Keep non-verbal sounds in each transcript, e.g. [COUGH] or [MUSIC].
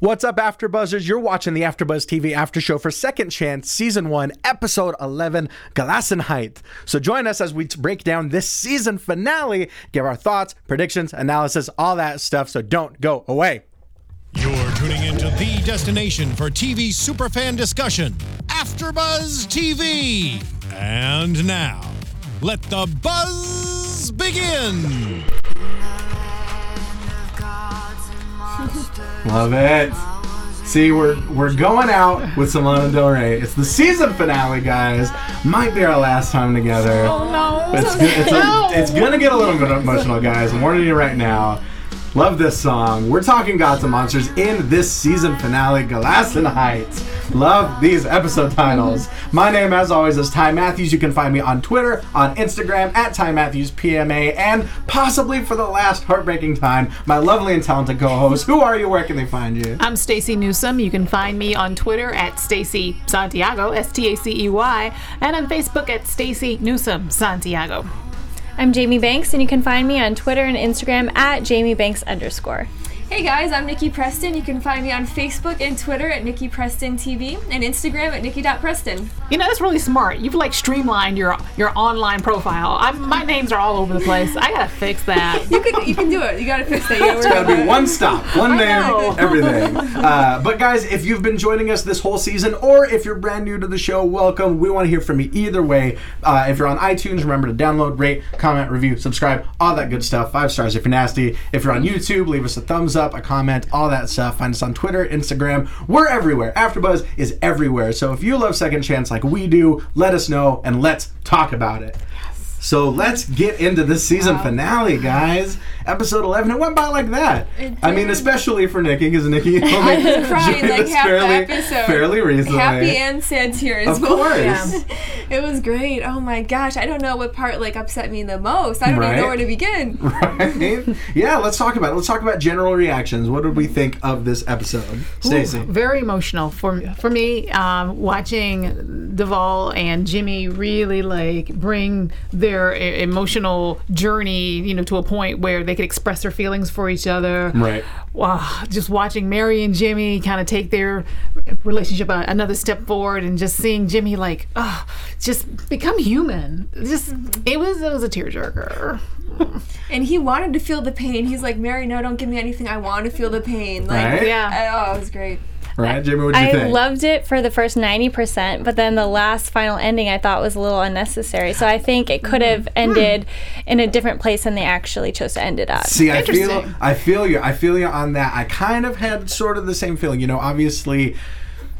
What's up, AfterBuzzers? You're watching the AfterBuzz TV After Show for Second Chance, Season 1, Episode 11, Gelassenheit. So join us as we break down this season finale, give our thoughts, predictions, analysis, all that stuff, so don't go away. You're tuning into the destination for TV superfan discussion, AfterBuzz TV. And now, let the buzz begin. Love it. See, we're we're going out with Solana Del Rey. It's the season finale, guys. Might be our last time together. Oh no. It's, it's, a- it's gonna get a little bit emotional, guys. I'm warning you right now. Love this song. We're talking Gods and Monsters in this season finale, Gelassenheit. Love these episode titles. My name, as always, is Ty Matthews. You can find me on Twitter, on Instagram, at Ty Matthews PMA, and possibly for the last heartbreaking time, my lovely and talented co-host. Who are you? Where can they find you? I'm Stacey Newsom. You can find me on Twitter at Stacey Santiago, S T A C E Y, and on Facebook at Stacey Newsom Santiago. I'm Jamie Banks, and you can find me on Twitter and Instagram at Jamie Banks underscore. Hey guys, I'm Nikki Preston. You can find me on Facebook and Twitter at Nikki Preston TV and Instagram at Nikki.Preston. You know, that's really smart. You've like streamlined your your online profile. I'm, my names are all over the place. I gotta fix that. [LAUGHS] You can you can do it. You gotta fix that. You gotta work gotta be one stop, one name, [LAUGHS] everything. Uh, but guys, if you've been joining us this whole season, or if you're brand new to the show, welcome. We want to hear from you either way. Uh, if you're on iTunes, remember to download, rate, comment, review, subscribe, all that good stuff. Five stars if you're nasty. If you're on YouTube, leave us a thumbs up, a comment, all that stuff. Find us on Twitter, Instagram. We're everywhere. AfterBuzz is everywhere. So if you love Second Chance like we do, let us know and let's talk about it. So let's get into this season finale, guys. Episode 11. It went by like that. I mean, especially for Nikki, because Nikki only [LAUGHS] I was joined like us fairly, fairly recently. Happy and sad tears. Of both. course. Yeah. [LAUGHS] It was great. Oh my gosh. I don't know what part like upset me the most. I don't Right? even know where to begin. [LAUGHS] Right? yeah, let's talk about it. Let's talk about general reactions. What did we think of this episode? Stacey. Ooh, very emotional for for me. Um, watching Duval and Jimmy really like bring their e- emotional journey, you know, to a point where they could express their feelings for each other. Right. Wow, just watching Mary and Jimmy kind of take their relationship another step forward, and just seeing Jimmy like, oh, just become human. Just it was it was a tearjerker. [LAUGHS] And he wanted to feel the pain. He's like, Mary, no, don't give me anything. I want to feel the pain. Like, Right? Yeah. I- oh, it was great. Right, Jimmy, what did you I think? loved it for the first 90%, but then the last final ending I thought was a little unnecessary. So I think it could have hmm. ended in a different place than they actually chose to end it at. See, I feel, I feel you. I feel you on that. I kind of had sort of the same feeling. You know, obviously,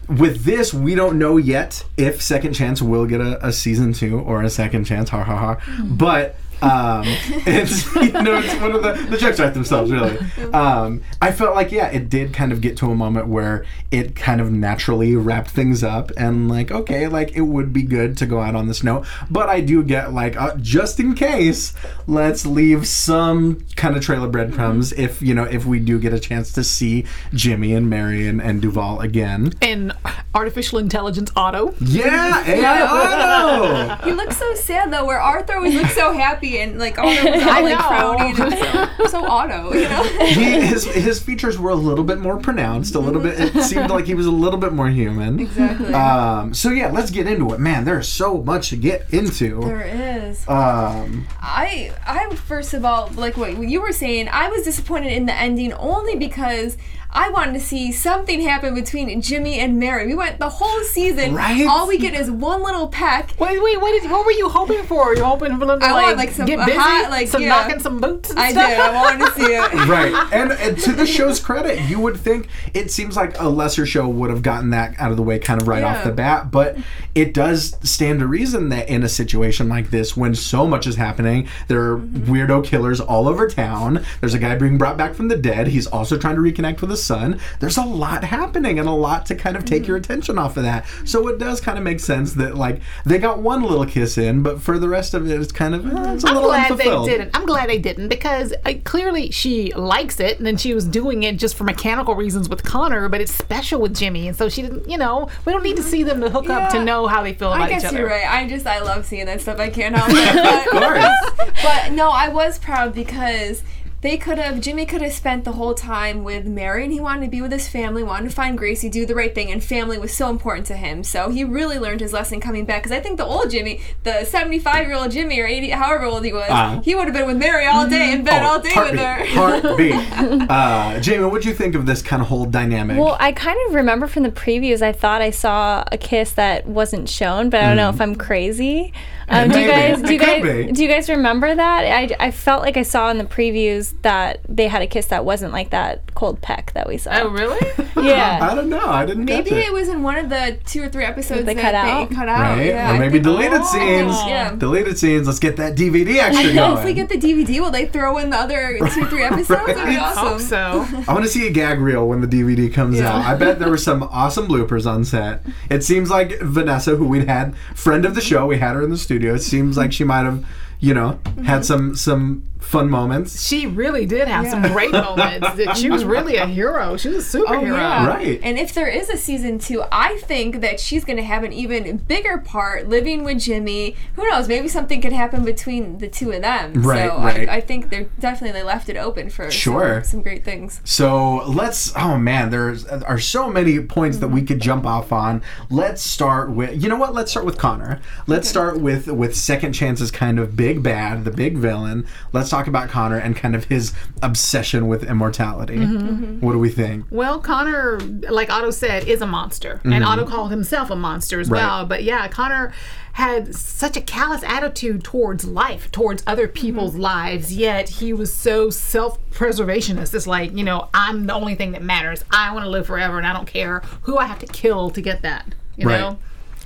with this, we don't know yet if Second Chance will get a, a season two or a second chance. Ha ha ha. Mm-hmm. But. Um, [LAUGHS] it's you know it's one of the the jokes write themselves really. Um, I felt like yeah, it did kind of get to a moment where it kind of naturally wrapped things up and like okay, like it would be good to go out on this note, but I do get like uh, just in case, let's leave some kind of trail of breadcrumbs if you know if we do get a chance to see Jimmy and Mary and, and Duval again. in artificial intelligence Otto. Yeah, AI Otto. [LAUGHS] He looks so sad though, where Arthur always looks so happy and like Otto was [LAUGHS] all like know. frowny and it [LAUGHS] so, so Otto, you know? [LAUGHS] he, his his features were a little bit more pronounced. A little bit. It seemed like he was a little bit more human. Exactly. Um, so yeah, let's get into it. Man, there's so much to get into. there is. Um, I I first of all like what you were saying. I was disappointed in the ending only because I wanted to see something happen between Jimmy and Mary. We went the whole season. Right? All we get is one little peck. Wait, wait, what, did, what were you hoping for? You hoping for them to I like, want, like, some get busy, hot, like, some yeah. knocking some boots and I stuff? did. I wanted to see it. [LAUGHS] right, and, [LAUGHS] and to the show's credit, you would think it seems like a lesser show would have gotten that out of the way kind of right off the bat, but it does stand to reason that in a situation like this, when so much is happening, there are weirdo killers all over town. There's a guy being brought back from the dead. He's also trying to reconnect with his son. There's a lot happening and a lot to kind of take your attention off of that. So it does kind of make sense that like they got one little kiss in, but for the rest of it, it's kind of eh, it's a I'm little glad unfulfilled. they didn't. I'm glad they didn't because uh, clearly she likes it, and then she was doing it just for mechanical reasons with Connor. But it's special with Jimmy, and so she didn't. You know, we don't need to see them to hook up to know how they feel about I guess each other. you're right. I just I love seeing that stuff. I can't help [LAUGHS] it. But, Of course. but no, I was proud because they could have Jimmy could have spent the whole time with Mary and he wanted to be with his family, wanted to find Gracie, do the right thing, and family was so important to him. So he really learned his lesson coming back. Because I think the old Jimmy, the 75 year old Jimmy or 80, however old he was, Uh-huh. he would have been with Mary all day in bed Oh, all day with her. heartbeat. [LAUGHS] heartbeat. Uh, Jamie, what do you think of this kind of whole dynamic? Well, I kind of remember from the previews, I thought I saw a kiss that wasn't shown, but I don't know if I'm crazy. Um, do you guys do you guys do you guys remember that? I, I felt like I saw in the previews that they had a kiss that wasn't like that cold peck that we saw. Oh, really? [LAUGHS] yeah. [LAUGHS] I don't know. I didn't Maybe catch it was in one of the two or three episodes They that cut out? they cut out. Right? Yeah, or maybe think- deleted Oh, scenes. Yeah. Deleted scenes. Let's get that DVD extra [LAUGHS] I going. know if we get the DVD, will they throw in the other two, three episodes? That'd be Right. awesome. Hope so. I want to see a gag reel when the DVD comes Yeah. out. I bet there were some awesome bloopers on set. It seems like Vanessa, who we'd had, friend of the show, we had her in the studio. It seems like she might have, you know, Mm-hmm. had some some fun moments. She really did have some great moments. That She was really a hero. She was a Oh superhero. yeah, Right. And if there is a season two, I think that she's going to have an even bigger part living with Jimmy. Who knows? Maybe something could happen between the two of them. Right, So right. I, I think they're definitely they left it open for Sure. some, some great things. So let's. Oh man, there's are so many points that we could jump off on. Let's start with. You know what? Let's start with Connor. Let's start with with second chance's kind of big bad, the big villain. Let's talk about Connor and kind of his obsession with immortality. Mm-hmm. mm-hmm. What do we think? Well, Connor, like Otto said, is a monster. And mm-hmm. Otto called himself a monster as Right. well. But yeah, Connor had such a callous attitude towards life, towards other mm-hmm. people's lives, yet he was so self preservationist. It's like, you know, I'm the only thing that matters. I want to live forever and I don't care who I have to kill to get that. You Right. know?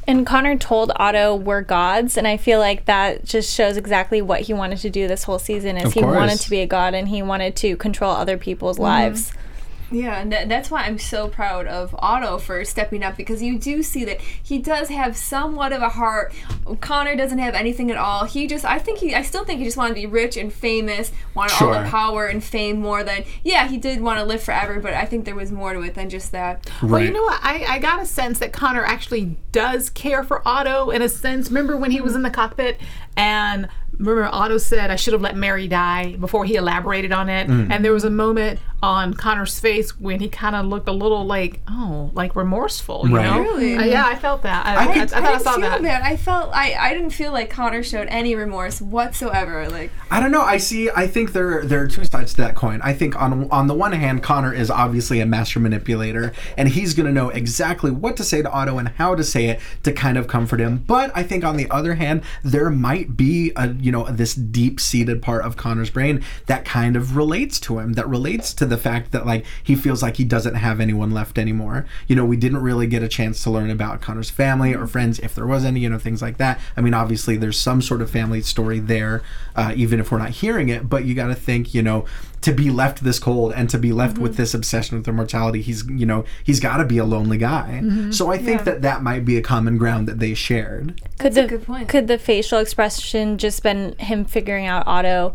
And Connor told Otto we're gods, and I feel like that just shows exactly what he wanted to do this whole season. Is Of he wanted to be a god, and he wanted to control other people's Mm-hmm. lives. Yeah, and that, that's why I'm so proud of Otto for stepping up because you do see that he does have somewhat of a heart. Connor doesn't have anything at all. He just, I think he, I still think he just wanted to be rich and famous, wanted all the power and fame more than, yeah, he did want to live forever, but I think there was more to it than just that. Well, you know what? I, I got a sense that Connor actually does care for Otto in a sense. Remember when he was in the cockpit and remember Otto said, I should have let Mary die before he elaborated on it. Mm. And there was a moment on Connor's face when he kind of looked a little like, oh, like remorseful, you Right. know? Really? Uh, yeah, I felt that. I, I I, could- I, thought I, didn't saw feel that. I felt I, I didn't feel like Connor showed any remorse whatsoever. Like I don't know. I see. I think there there are two sides to that coin. I think on on the one hand, Connor is obviously a master manipulator, and he's going to know exactly what to say to Otto and how to say it to kind of comfort him. But I think on the other hand, there might be a you know this deep seated part of Connor's brain that kind of relates to him, that relates to the fact that like he feels like he doesn't have anyone left anymore. You know, we didn't really get a chance to learn about Connor's family or friends, if there was any, you know, things like that. I mean, obviously there's some sort of family story there, uh, even if we're not hearing it. But you got to think, you know, to be left this cold and to be left with this obsession with immortality, he's, you know, he's got to be a lonely guy. So I think Yeah. that that might be a common ground that they shared. Could That's a the good point. could the facial expression just been him figuring out Otto?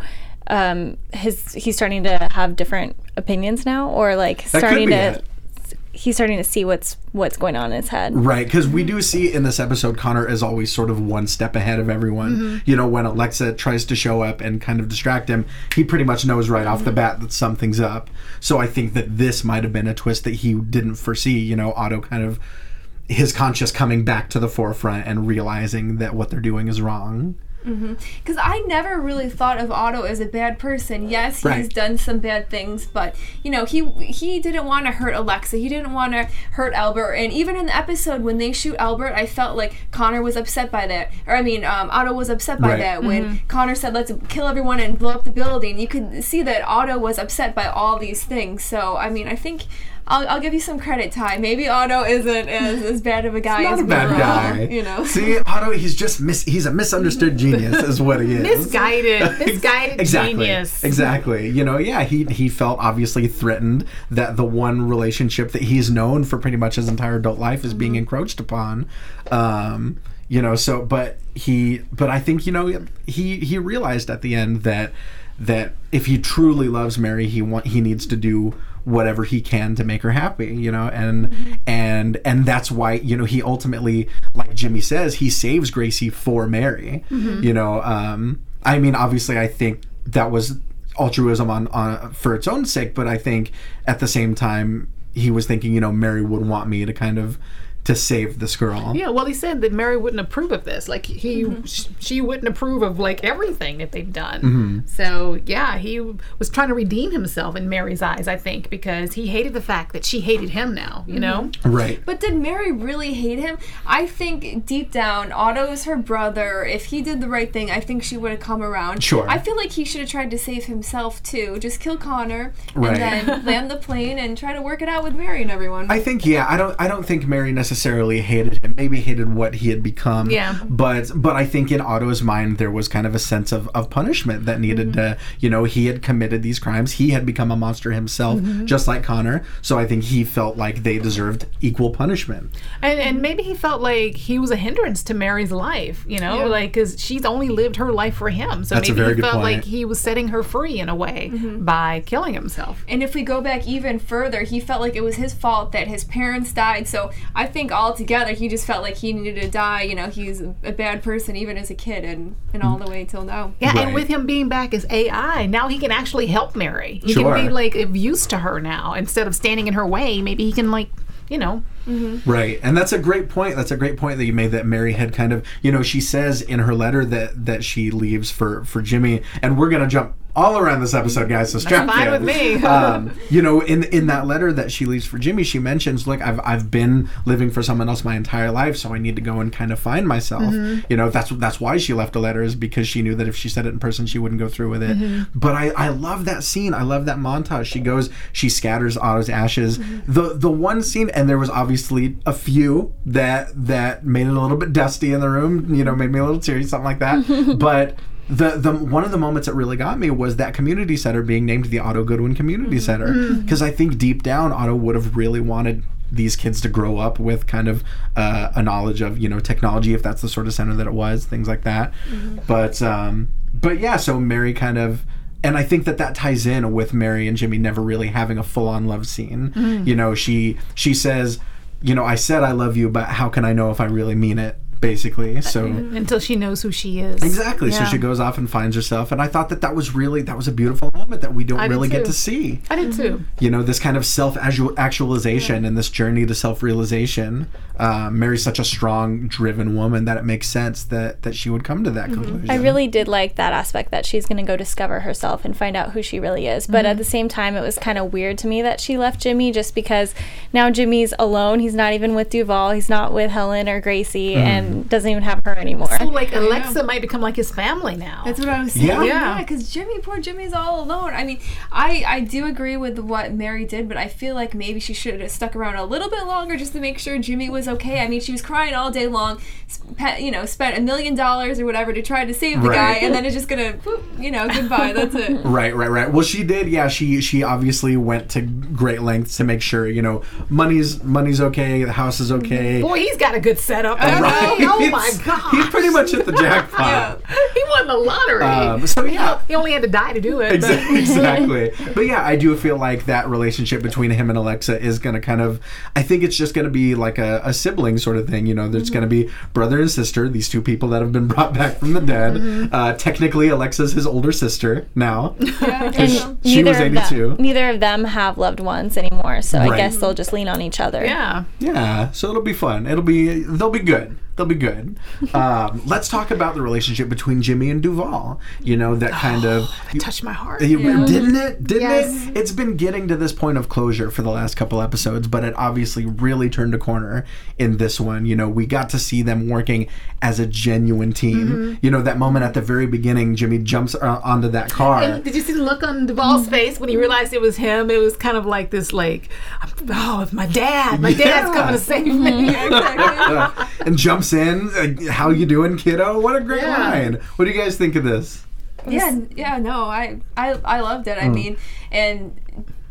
Um, his he's starting to have different opinions now, or like could starting to it. He's starting to see what's what's going on in his head. Right, because we do mm-hmm. see in this episode Connor is always sort of one step ahead of everyone. Mm-hmm. You know, when Alexa tries to show up and kind of distract him, he pretty much knows right off the mm-hmm. bat that something's up. So I think that this might have been a twist that he didn't foresee. You know, Otto kind of his conscious coming back to the forefront and realizing that what they're doing is wrong. Because I never really thought of Otto as a bad person. Yes, he's Right. done some bad things, but you know, he he didn't want to hurt Alexa. He didn't want to hurt Albert. And even in the episode when they shoot Albert, I felt like Connor was upset by that. Or I mean, um, Otto was upset by Right. that when Connor said, "Let's kill everyone and blow up the building." You could see that Otto was upset by all these things. So I mean, I think. I'll, I'll give you some credit, Ty. Maybe Otto isn't as, [LAUGHS] as bad of a guy Not as a bad we're guy. [LAUGHS] You know. See, Otto, he's just mis- he's a misunderstood [LAUGHS] genius, is what he is. Misguided, misguided exactly. genius. Exactly. You know, yeah, he he felt obviously threatened that the one relationship that he's known for pretty much his entire adult life is being encroached upon. Um, you know, so but he but I think, you know, he he realized at the end that that if he truly loves Mary, he want he needs to do whatever he can to make her happy, you know, and and and that's why, you know, he ultimately like Jimmy says, he saves Gracie for Mary. You know, um I mean, obviously I think that was altruism on, on for its own sake, but I think at the same time he was thinking, you know, Mary would want me to kind of to save this girl. Yeah, well, he said that Mary wouldn't approve of this. Like he, mm-hmm. sh- she wouldn't approve of like everything that they've done. Mm-hmm. So yeah, he was trying to redeem himself in Mary's eyes, I think, because he hated the fact that she hated him now. You mm-hmm. know, Right. But did Mary really hate him? I think deep down, Otto is her brother. If he did the right thing, I think she would have come around. Sure. I feel like he should have tried to save himself too. Just kill Connor Right. and then [LAUGHS] land the plane and try to work it out with Mary and everyone. I think yeah, I don't I don't think Mary necessarily hated him. Maybe hated what he had become. Yeah. But but I think in Otto's mind there was kind of a sense of, of punishment that needed mm-hmm. to you know, he had committed these crimes. He had become a monster himself, mm-hmm. just like Connor. So I think he felt like they deserved equal punishment. and and maybe he felt like he was a hindrance to Mary's life. You know, Yeah. like because she's only lived her life for him. So That's a maybe very he good felt point. like he was setting her free in a way mm-hmm. by killing himself. And if we go back even further, he felt like it was his fault that his parents died. So I think altogether, he just felt like he needed to die. You know, he's a bad person even as a kid and, and all the way till now. Yeah, Right. and with him being back as AI, now he can actually help Mary. He Sure. can be like of use to her now instead of standing in her way. Maybe he can like, you know, mm-hmm. Right, and that's a great point. That's a great point that you made. That Mary had kind of, you know, she says in her letter that that she leaves for for Jimmy, and we're gonna jump all around this episode, guys. So strap fine in. with me. [LAUGHS] um, you know, in in that letter that she leaves for Jimmy, she mentions, look, I've I've been living for someone else my entire life, so I need to go and kind of find myself. Mm-hmm. You know, that's that's why she left a letter is because she knew that if she said it in person, she wouldn't go through with it. Mm-hmm. But I I love that scene. I love that montage. She goes, she scatters Otto's ashes. Mm-hmm. The the one scene, and there was obviously a few that that made it a little bit dusty in the room. You know, made me a little teary, something like that. [LAUGHS] but the the one of the moments that really got me was that community center being named the Otto Goodwin Community Mm-hmm. Center because I think deep down Otto would have really wanted these kids to grow up with kind of uh, a knowledge of you know technology if that's the sort of center that it was things like that but um but yeah so Mary kind of and I think that that ties in with Mary and Jimmy never really having a full-on love scene. You know, she she says, you know, I said I love you, but how can I know if I really mean it? Basically, uh, so until she knows who she is. exactly. So she goes off and finds herself, and I thought that that was really that was a beautiful moment that we don't I did really get to see. I did too. Mm-hmm. You know, this kind of self actualization and this journey to self realization. Uh, Mary's such a strong, driven woman that it makes sense that that she would come to that mm-hmm. conclusion. I really did like that aspect that she's going to go discover herself and find out who she really is. But at mm-hmm. the same time, it was kind of weird to me that she left Jimmy just because now Jimmy's alone. He's not even with Duval. He's not with Helen or Gracie and doesn't even have her anymore. So like Alexa might become like his family now. That's what I was saying. Yeah. Yeah, because Jimmy, poor Jimmy's all alone. I mean, I I do agree with what Mary did, but I feel like maybe she should have stuck around a little bit longer just to make sure Jimmy was okay. I mean, she was crying all day long, spe- you know, spent a million dollars or whatever to try to save the Right. guy, and then it's just gonna, whoop, you know, goodbye. That's it. [LAUGHS] Right, right, right. Well, she did. Yeah, she she obviously went to great lengths to make sure you know money's money's okay, the house is okay. Boy, he's got a good setup. Right? [LAUGHS] Oh my god. He pretty much hit the jackpot. [LAUGHS] he won the lottery. Um, so yeah, he only had to die to do it. but- [LAUGHS] exactly. But yeah, I do feel like that relationship between him and Alexa is going to kind of. I think it's just going to be like a, a sibling sort of thing. You know, there's going to be brother and sister, these two people that have been brought back from the dead. Mm-hmm. Uh, technically, Alexa's his older sister now. Yeah, I guess so. And She neither was of 82. them, neither of them have loved ones anymore, so Right. I guess they'll just lean on each other. yeah. Yeah, so it'll be fun. It'll be they'll be good. They'll be good. Um, [LAUGHS] let's talk about the relationship between Jimmy and Duval. You know that kind of [GASPS] Touched my heart. You- Didn't it? Didn't Yes. it? It's been getting to this point of closure for the last couple episodes, but it obviously really turned a corner in this one. You know, we got to see them working as a genuine team. Mm-hmm. You know, that moment at the very beginning, Jimmy jumps uh, onto that car. And did you see the look on Duval's face when he realized it was him? It was kind of like this, like, oh, it's my dad. My [LAUGHS] dad's coming to save me. [LAUGHS] Exactly. and jumps in. uh, How you doing, kiddo? What a great Yeah. line. What do you guys think of this? yeah, yeah, no, I, I, I loved it. I Mm. mean, and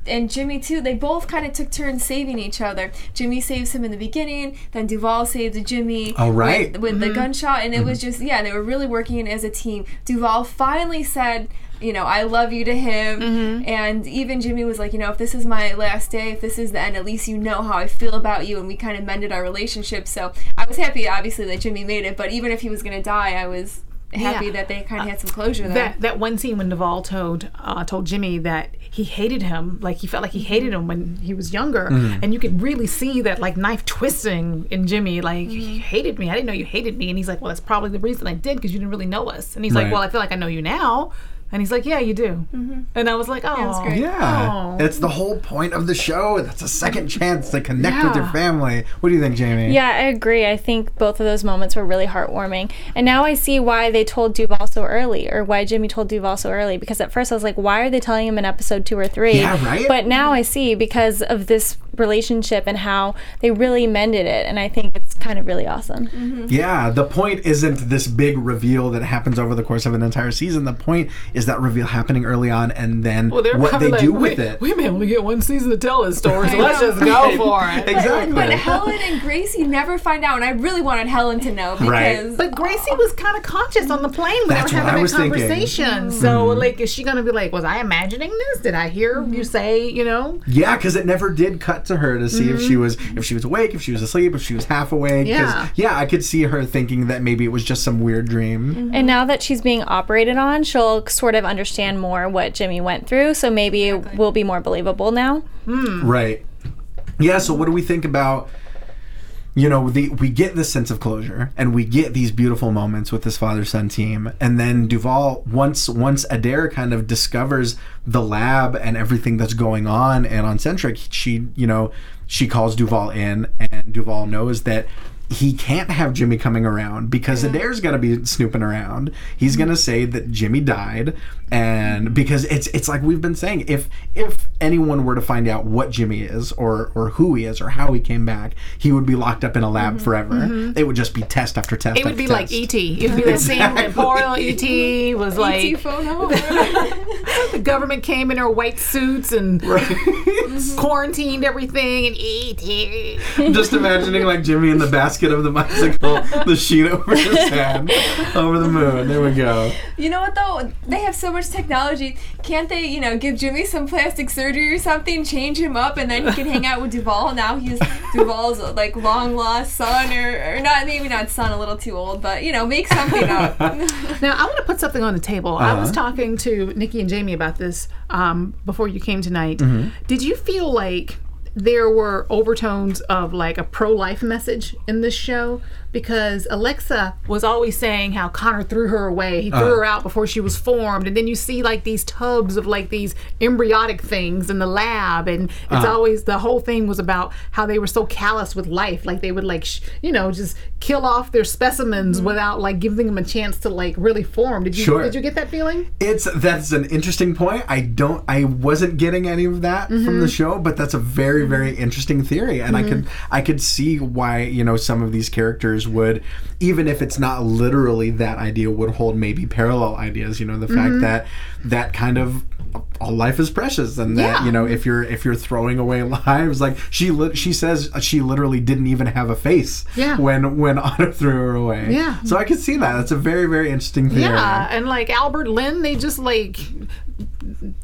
and Jimmy too. They both kind of took turns saving each other. Jimmy saves him in the beginning, then Duval saves Jimmy. Oh, right. With, with the gunshot, and it was just yeah, they were really working as a team. Duval finally said. You know, I love you to him. And even Jimmy was like, you know, if this is my last day, if this is the end, at least you know how I feel about you. And we kind of mended our relationship. So I was happy, obviously, that Jimmy made it. But even if he was going to die, I was happy Yeah. that they kind of had some closure there. that that one scene when Duval told uh, told Jimmy that he hated him, like he felt like he hated him when he was younger, Mm-hmm. and you could really see that like knife twisting in Jimmy, like you hated me. I didn't know you hated me, and he's like, well, that's probably the reason I did because you didn't really know us. And he's Right. like, well, I feel like I know you now, and he's like, yeah, you do. Mm-hmm. And I was like, oh, that's great. Yeah, Oh. it's the whole point of the show. That's a second chance to connect with your family. What do you think, Jamie? Yeah, I agree. I think both of those moments were really heartwarming. And now I see why they told Duval so early, or why Jimmy told Duval so early. Because at first I was like, why are they telling him in episode two or three? Yeah, right? But now I see because of this relationship and how they really mended it. And I think it's kind of really awesome. Yeah, the point isn't this big reveal that happens over the course of an entire season. The point is that reveal happening early on and then Well, what probably they like, do we, with it. We may only get one season to tell this story, so let's just go for it. [LAUGHS] Exactly. But Helen and Gracie never find out, and I really wanted Helen to know because Right. But Gracie was kind of conscious on the plane when That's they were I having was that thinking. conversation. Mm-hmm. So, like, is she gonna be like, "Was I imagining this? Did I hear mm-hmm. you say, you know?" Yeah, because it never did cut to her to see if she mm-hmm. was if she was awake, if she was asleep, if she was half awake. Yeah. yeah, I could see her thinking that maybe it was just some weird dream. And now that she's being operated on, she'll sort of understand more what Jimmy went through. So maybe we'll be more believable now. Hmm. Right. Yeah. So what do we think about? You know, the, we get this sense of closure, and we get these beautiful moments with this father-son team, and then Duval once once Adair kind of discovers the lab and everything that's going on, and on Centric, she you know she calls Duval in, and Duval knows that he can't have Jimmy coming around because Adair's got to be snooping around. He's Mm-hmm. going to say that Jimmy died, and because it's it's like we've been saying, if if anyone were to find out what Jimmy is or or who he is or how he came back, he would be locked up in a lab forever. It would just be test after test. Mm-hmm. It would after be like. ET. It would be the same that Exactly. poor little ET [LAUGHS] was like ET phone [LAUGHS] home. the government came in their white suits and quarantined everything and ET. just imagining like Jimmy in the basket [LAUGHS] of the bicycle, [LAUGHS] the sheet over his head, over the moon. There we go. You know what though? They have so much technology. Can't they, you know, give Jimmy some plastic surgery or something, change him up, and then he can hang out with Duval? Now he's [LAUGHS] Duval's like long lost son, or, or not maybe not son, a little too old, but you know, make something up. [LAUGHS] Now, I want to put something on the table. I was Uh-huh. talking to Nikki and Jamie about this um, before you came tonight. Mm-hmm. Did you feel like there were overtones of like a pro life message in this show? Because Alexa was always saying how Connor threw her away. He threw Uh-huh. her out before she was formed. And then you see like these tubs of like these embryotic things in the lab. And it's Uh-huh. always the whole thing was about how they were so callous with life. Like they would like, sh- you know, just kill off their specimens without like giving them a chance to like really form. Did you Sure. did you get that feeling? It's that's an interesting point. I don't I wasn't getting any of that from the show, but that's a very very interesting theory and I could I could see why, you know, some of these characters would even if it's not literally that idea would hold maybe parallel ideas, you know, the fact mm-hmm. that that kind of all life is precious and that Yeah. you know if you're if you're throwing away [LAUGHS] lives like she li- she says she literally didn't even have a face Yeah. when when Otto [LAUGHS] threw her away Yeah. so I could see that that's a very very interesting theory Yeah, and like Albert Lynn, they just like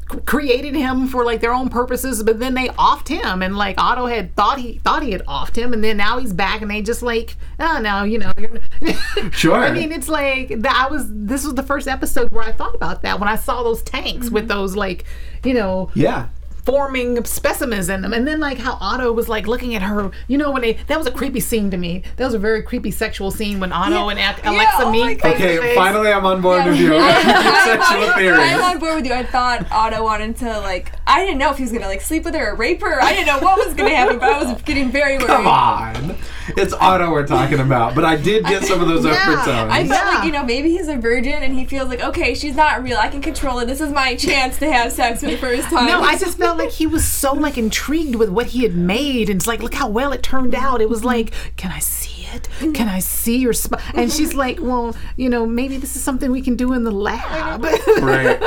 created him for like their own purposes, but then they offed him, and like Otto had thought he thought he had offed him, and then now he's back, and they just like, oh no, you know, you're. [LAUGHS] Sure. I mean, it's like that. I was. This was the first episode where I thought about that when I saw those tanks with mm-hmm. those like, you know, yeah forming specimens in them. And then like how Otto was like looking at her, you know, when they that was a creepy scene to me. That was a very creepy sexual scene when Otto and Alexa Yeah, oh meet. God. face to Okay, finally I'm on board with you. [LAUGHS] Sexual I'm on board with you. I thought Otto wanted to like. I didn't know if he was gonna like sleep with her or rape her. I didn't know what was gonna happen, but I was getting very worried. Come on. It's Otto we're talking about, but I did get some of those Yeah, overtones. I felt Yeah. like you know maybe he's a virgin and he feels like okay she's not real. I can control it. This is my chance to have sex for the first time. No, I just felt like he was so like intrigued with what he had made, and it's like, look how well it turned out. It was like, can I see it? Can I see your spot? And she's [LAUGHS] like, well, you know, maybe this is something we can do in the lab. [LAUGHS] right.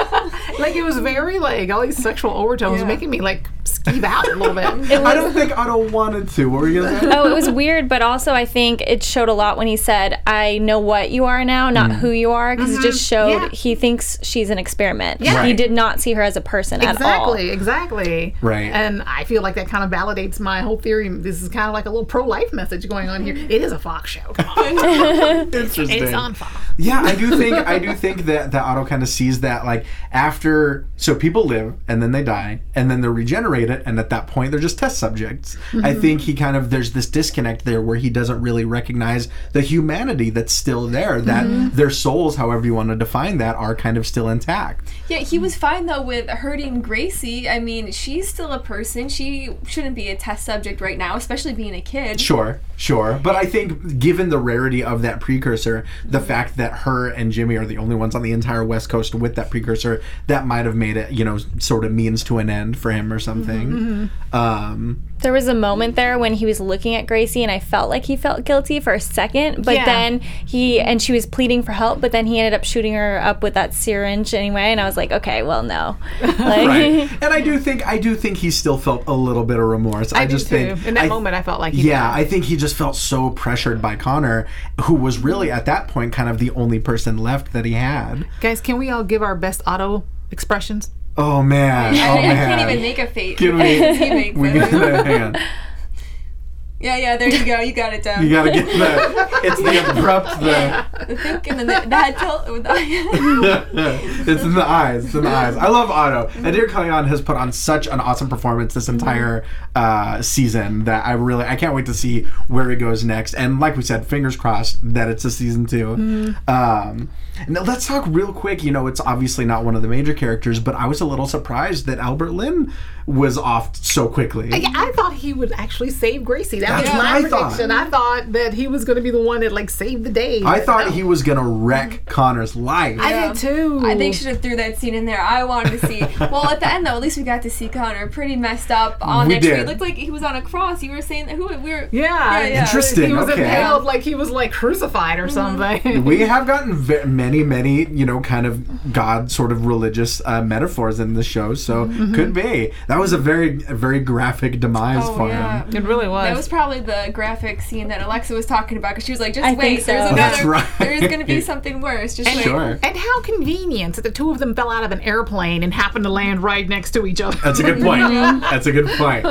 like it was very like all these sexual overtones Yeah. making me like skeeve out a little bit. I don't think I don't wanted to. What were you gonna say? oh, it was weird, but also I think it showed a lot when he said, "I know what you are now, not who you are," because it just showed Mm-hmm. Yeah. he thinks she's an experiment. Yeah. He did not see her as a person at all. Exactly, exactly. Right. And I feel like that kind of validates my whole theory. This is kind of like a little pro-life message going on here. It is a Fox show. Come on. [LAUGHS] Interesting. it's on Fox. Yeah, I do think I do think that that Otto kind of sees that like after so people live and then they die and then they're regenerated and at that point they're just test subjects. Mm-hmm. I think he kind of there's this disconnect there where he doesn't really recognize the humanity that's still there that mm-hmm. their souls however you want to define that are kind of still intact. Yeah, he was fine though with hurting Gracie. I mean, she's still a person. She shouldn't be a test subject right now, especially being a kid. Sure, sure. But I think, given the rarity of that precursor, the fact that her and Jimmy are the only ones on the entire West Coast with that precursor, that might have made it, you know, sort of means to an end for him or something. Um, There was a moment there when he was looking at Gracie, and I felt like he felt guilty for a second. But Yeah. then he and she was pleading for help, but then he ended up shooting her up with that syringe anyway. And I was like, okay, well, no. [LAUGHS] Like, right. [LAUGHS] And I do think, I do think he still felt a little bit of remorse. I, I, do just too. think In that I- moment, I felt like he Yeah, did. I think he just felt so pressured by Connor, who was really at that point kind of the only person left that he had. Guys, can we all give our best Otto expressions? Oh man! Oh I, I man! can't even make a fate. Can [LAUGHS] we- he makes We it. gotta hang. Yeah, yeah. There you go. You got it down. You gotta get the. It's the [LAUGHS] abrupt. The. the thinking and the, the head tilt with the [LAUGHS] it's in the eyes. It's in the eyes. I love Otto. Adhir Kalyan has put on such an awesome performance this entire uh, season that I really I can't wait to see where he goes next. And like we said, fingers crossed that it's a season 2 Um, now let's talk real quick. You know, it's obviously not one of the major characters, but I was a little surprised that Albert Lynn was off so quickly. Yeah, I thought he would actually save Gracie. That That's was my I thought. prediction. I thought that he was going to be the one that like saved the day. I thought no. he was gonna wreck Connor's life. I Yeah. did too. I think should have threw that scene in there. I wanted to see. [LAUGHS] Well, at the end though, at least we got to see Connor pretty messed up on We that tree. did. It looked like he was on a cross. You were saying that who we were. Yeah, Yeah, yeah. Interesting, He was okay. impaled like he was like crucified or mm-hmm. something. we have gotten ve- many, many, many, you know, kind of God sort of religious uh, metaphors in the show. So Mm-hmm. could be that was a very, a very graphic demise Oh for yeah. him. it really was. That was probably the graphic scene that Alexa was talking about because she was like, "Just I wait, so. there's another. That's right. There's going to be [LAUGHS] something worse. Just wait." Sure. and how convenient that the two of them fell out of an airplane and happened to land right next to each other. That's a good point. [LAUGHS] That's a good point.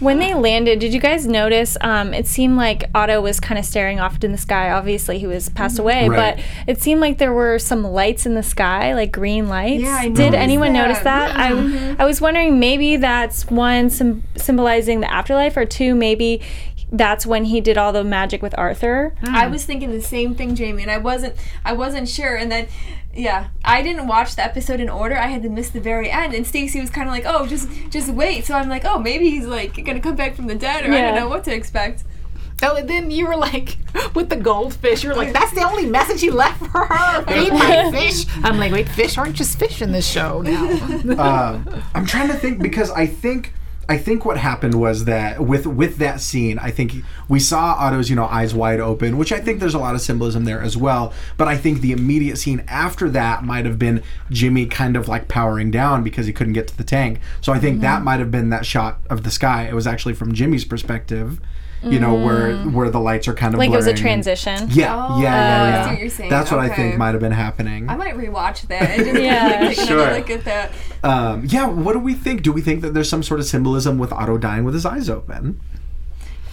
When they landed, did you guys notice? Um, it seemed like Otto was kind of staring off in the sky. Obviously, he was passed away, Right. but it seemed like there were some lights in the sky, like green lights. Yeah, I Did anyone that. notice that? I, mm-hmm. I was wondering maybe that's one sym- symbolizing the afterlife, or two, maybe that's when he did all the magic with Arthur. I hmm. was thinking the same thing, Jamie, and I wasn't. I wasn't sure, and then. Yeah, I didn't watch the episode in order. I had to miss the very end, and Stacey was kind of like, "Oh, just, just wait." So I'm like, "Oh, maybe he's like gonna come back from the dead," or I don't know what to expect. And then you were like, [LAUGHS] with the goldfish, you were like, that's the only message he left for her. Feed my fish. I'm like, wait, fish aren't just fish in this show now. Uh, [LAUGHS] I'm trying to think because I think. I think what happened was that with with that scene, I think we saw Otto's you know eyes wide open, which I think there's a lot of symbolism there as well. But I think the immediate scene after that might have been Jimmy kind of like powering down because he couldn't get to the tank. So I think that might have been that shot of the sky. It was actually from Jimmy's perspective, you know, where where the lights are kind of Like it was a transition. Yeah, Oh, yeah, yeah, I yeah. see what you're saying. That's what I think might have been happening. I might rewatch that Yeah. like, Sure. look at that. Um, yeah, what do we think? Do we think that there's some sort of symbolism with Otto dying with his eyes open?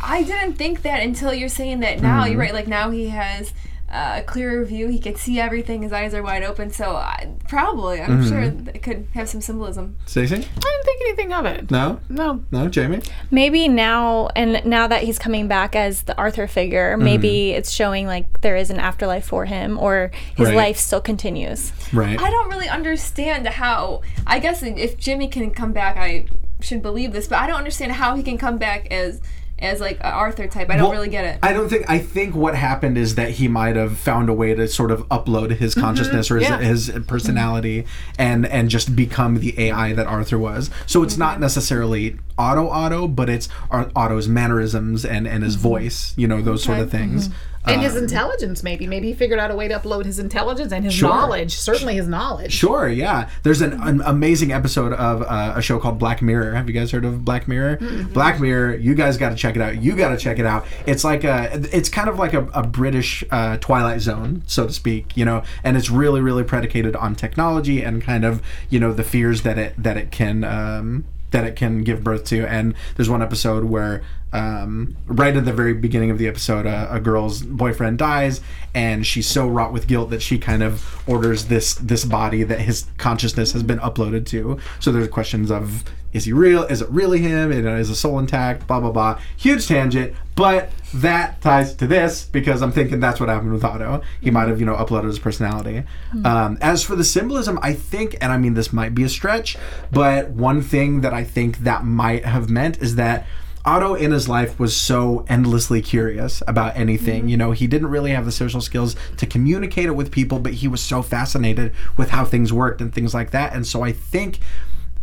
I didn't think that until you're saying that now. Mm-hmm. You're right. Like now he has uh, a clearer view. He can see everything. His eyes are wide open. So I, probably, I'm Mm-hmm. sure it could have some symbolism. Stacey? I didn't think anything of it. No? No. No, Jamie? Maybe now, and now that he's coming back as the Arthur figure, Mm-hmm. maybe it's showing like there is an afterlife for him, or his Right. life still continues. Right. I don't really understand how. I guess if Jimmy can come back, I should believe this. But I don't understand how he can come back as as like a Arthur type. I don't Well, really get it. I don't think. I think what happened is that he might have found a way to sort of upload his mm-hmm. consciousness or his, yeah. his personality mm-hmm. and and just become the AI that Arthur was. So it's not mm-hmm. necessarily Otto Otto, but it's Ar- Otto's mannerisms and and his voice, you know, those sort of Okay. things. And his Um, intelligence, maybe. Maybe he figured out a way to upload his intelligence and his Sure. knowledge. Certainly his knowledge. Sure, yeah. There's an, an amazing episode of uh, a show called Black Mirror. Have you guys heard of Black Mirror? Black Mirror, you guys got to check it out. You got to check it out. It's like a, it's kind of like a, a British uh, Twilight Zone, so to speak. You know, and it's really, really predicated on technology and kind of you know the fears that it that it can. Um, that it can give birth to. And there's one episode where, um, right at the very beginning of the episode, a, a girl's boyfriend dies, and she's so wrought with guilt that she kind of orders this this body that his consciousness has been uploaded to. So there's questions of is he real? Is it really him? You know, is the soul intact? Blah blah blah. Huge tangent, but that ties to this because I'm thinking that's what happened with Otto. He might have you know uploaded his personality. Um, as for the symbolism, I think, and I mean this might be a stretch, but one thing that I think that might have meant is that. Otto in his life was so endlessly curious about anything. Mm-hmm. You know, he didn't really have the social skills to communicate it with people, but he was so fascinated with how things worked and things like that. And so I think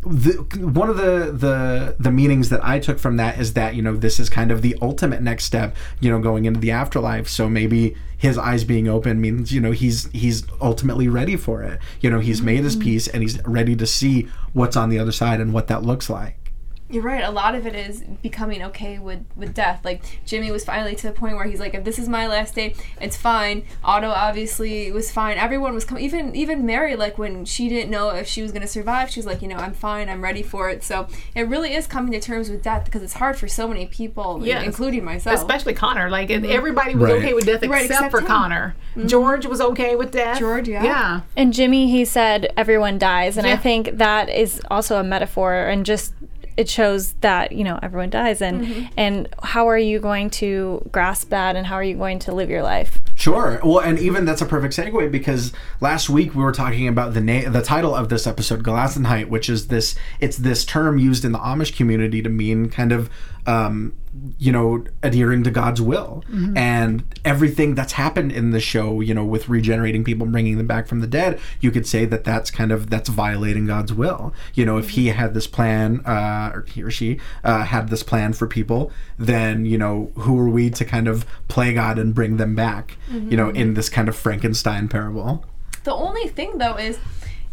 the, one of the, the the meanings that I took from that is that you know this is kind of the ultimate next step you know going into the afterlife. So maybe his eyes being open means you know he's he's ultimately ready for it. You know he's made his mm-hmm. peace and he's ready to see what's on the other side and what that looks like You're right. A lot of it is becoming okay with with death. Like Jimmy was finally to the point where he's like, if this is my last day, it's fine. Otto obviously was fine. Everyone was coming. Even even Mary, like when she didn't know if she was gonna survive, she's like, you know, I'm fine. I'm ready for it. So it really is coming to terms with death because it's hard for so many people, Yes. including myself. Especially Connor. Like and mm-hmm. everybody was Right. okay with death Right, except, except for him. Connor. Mm-hmm. George was okay with death. George, yeah. Yeah. And Jimmy, he said everyone dies, and Yeah. I think that is also a metaphor, and just it shows that you know everyone dies, and Mm-hmm. and how are you going to grasp that, and how are you going to live your life? Sure. Well, and even that's a perfect segue because last week we were talking about the name the title of this episode, Gelassenheit, which is this. It's this term used in the Amish community to mean kind of, um, you know, adhering to God's will, and everything that's happened in the show, you know, with regenerating people, bringing them back from the dead. You could say that that's kind of that's violating God's will. You know, if He had this plan, uh, or he or she uh, had this plan for people, then you know, who are we to kind of play God and bring them back? You know, in this kind of Frankenstein parable. The only thing though is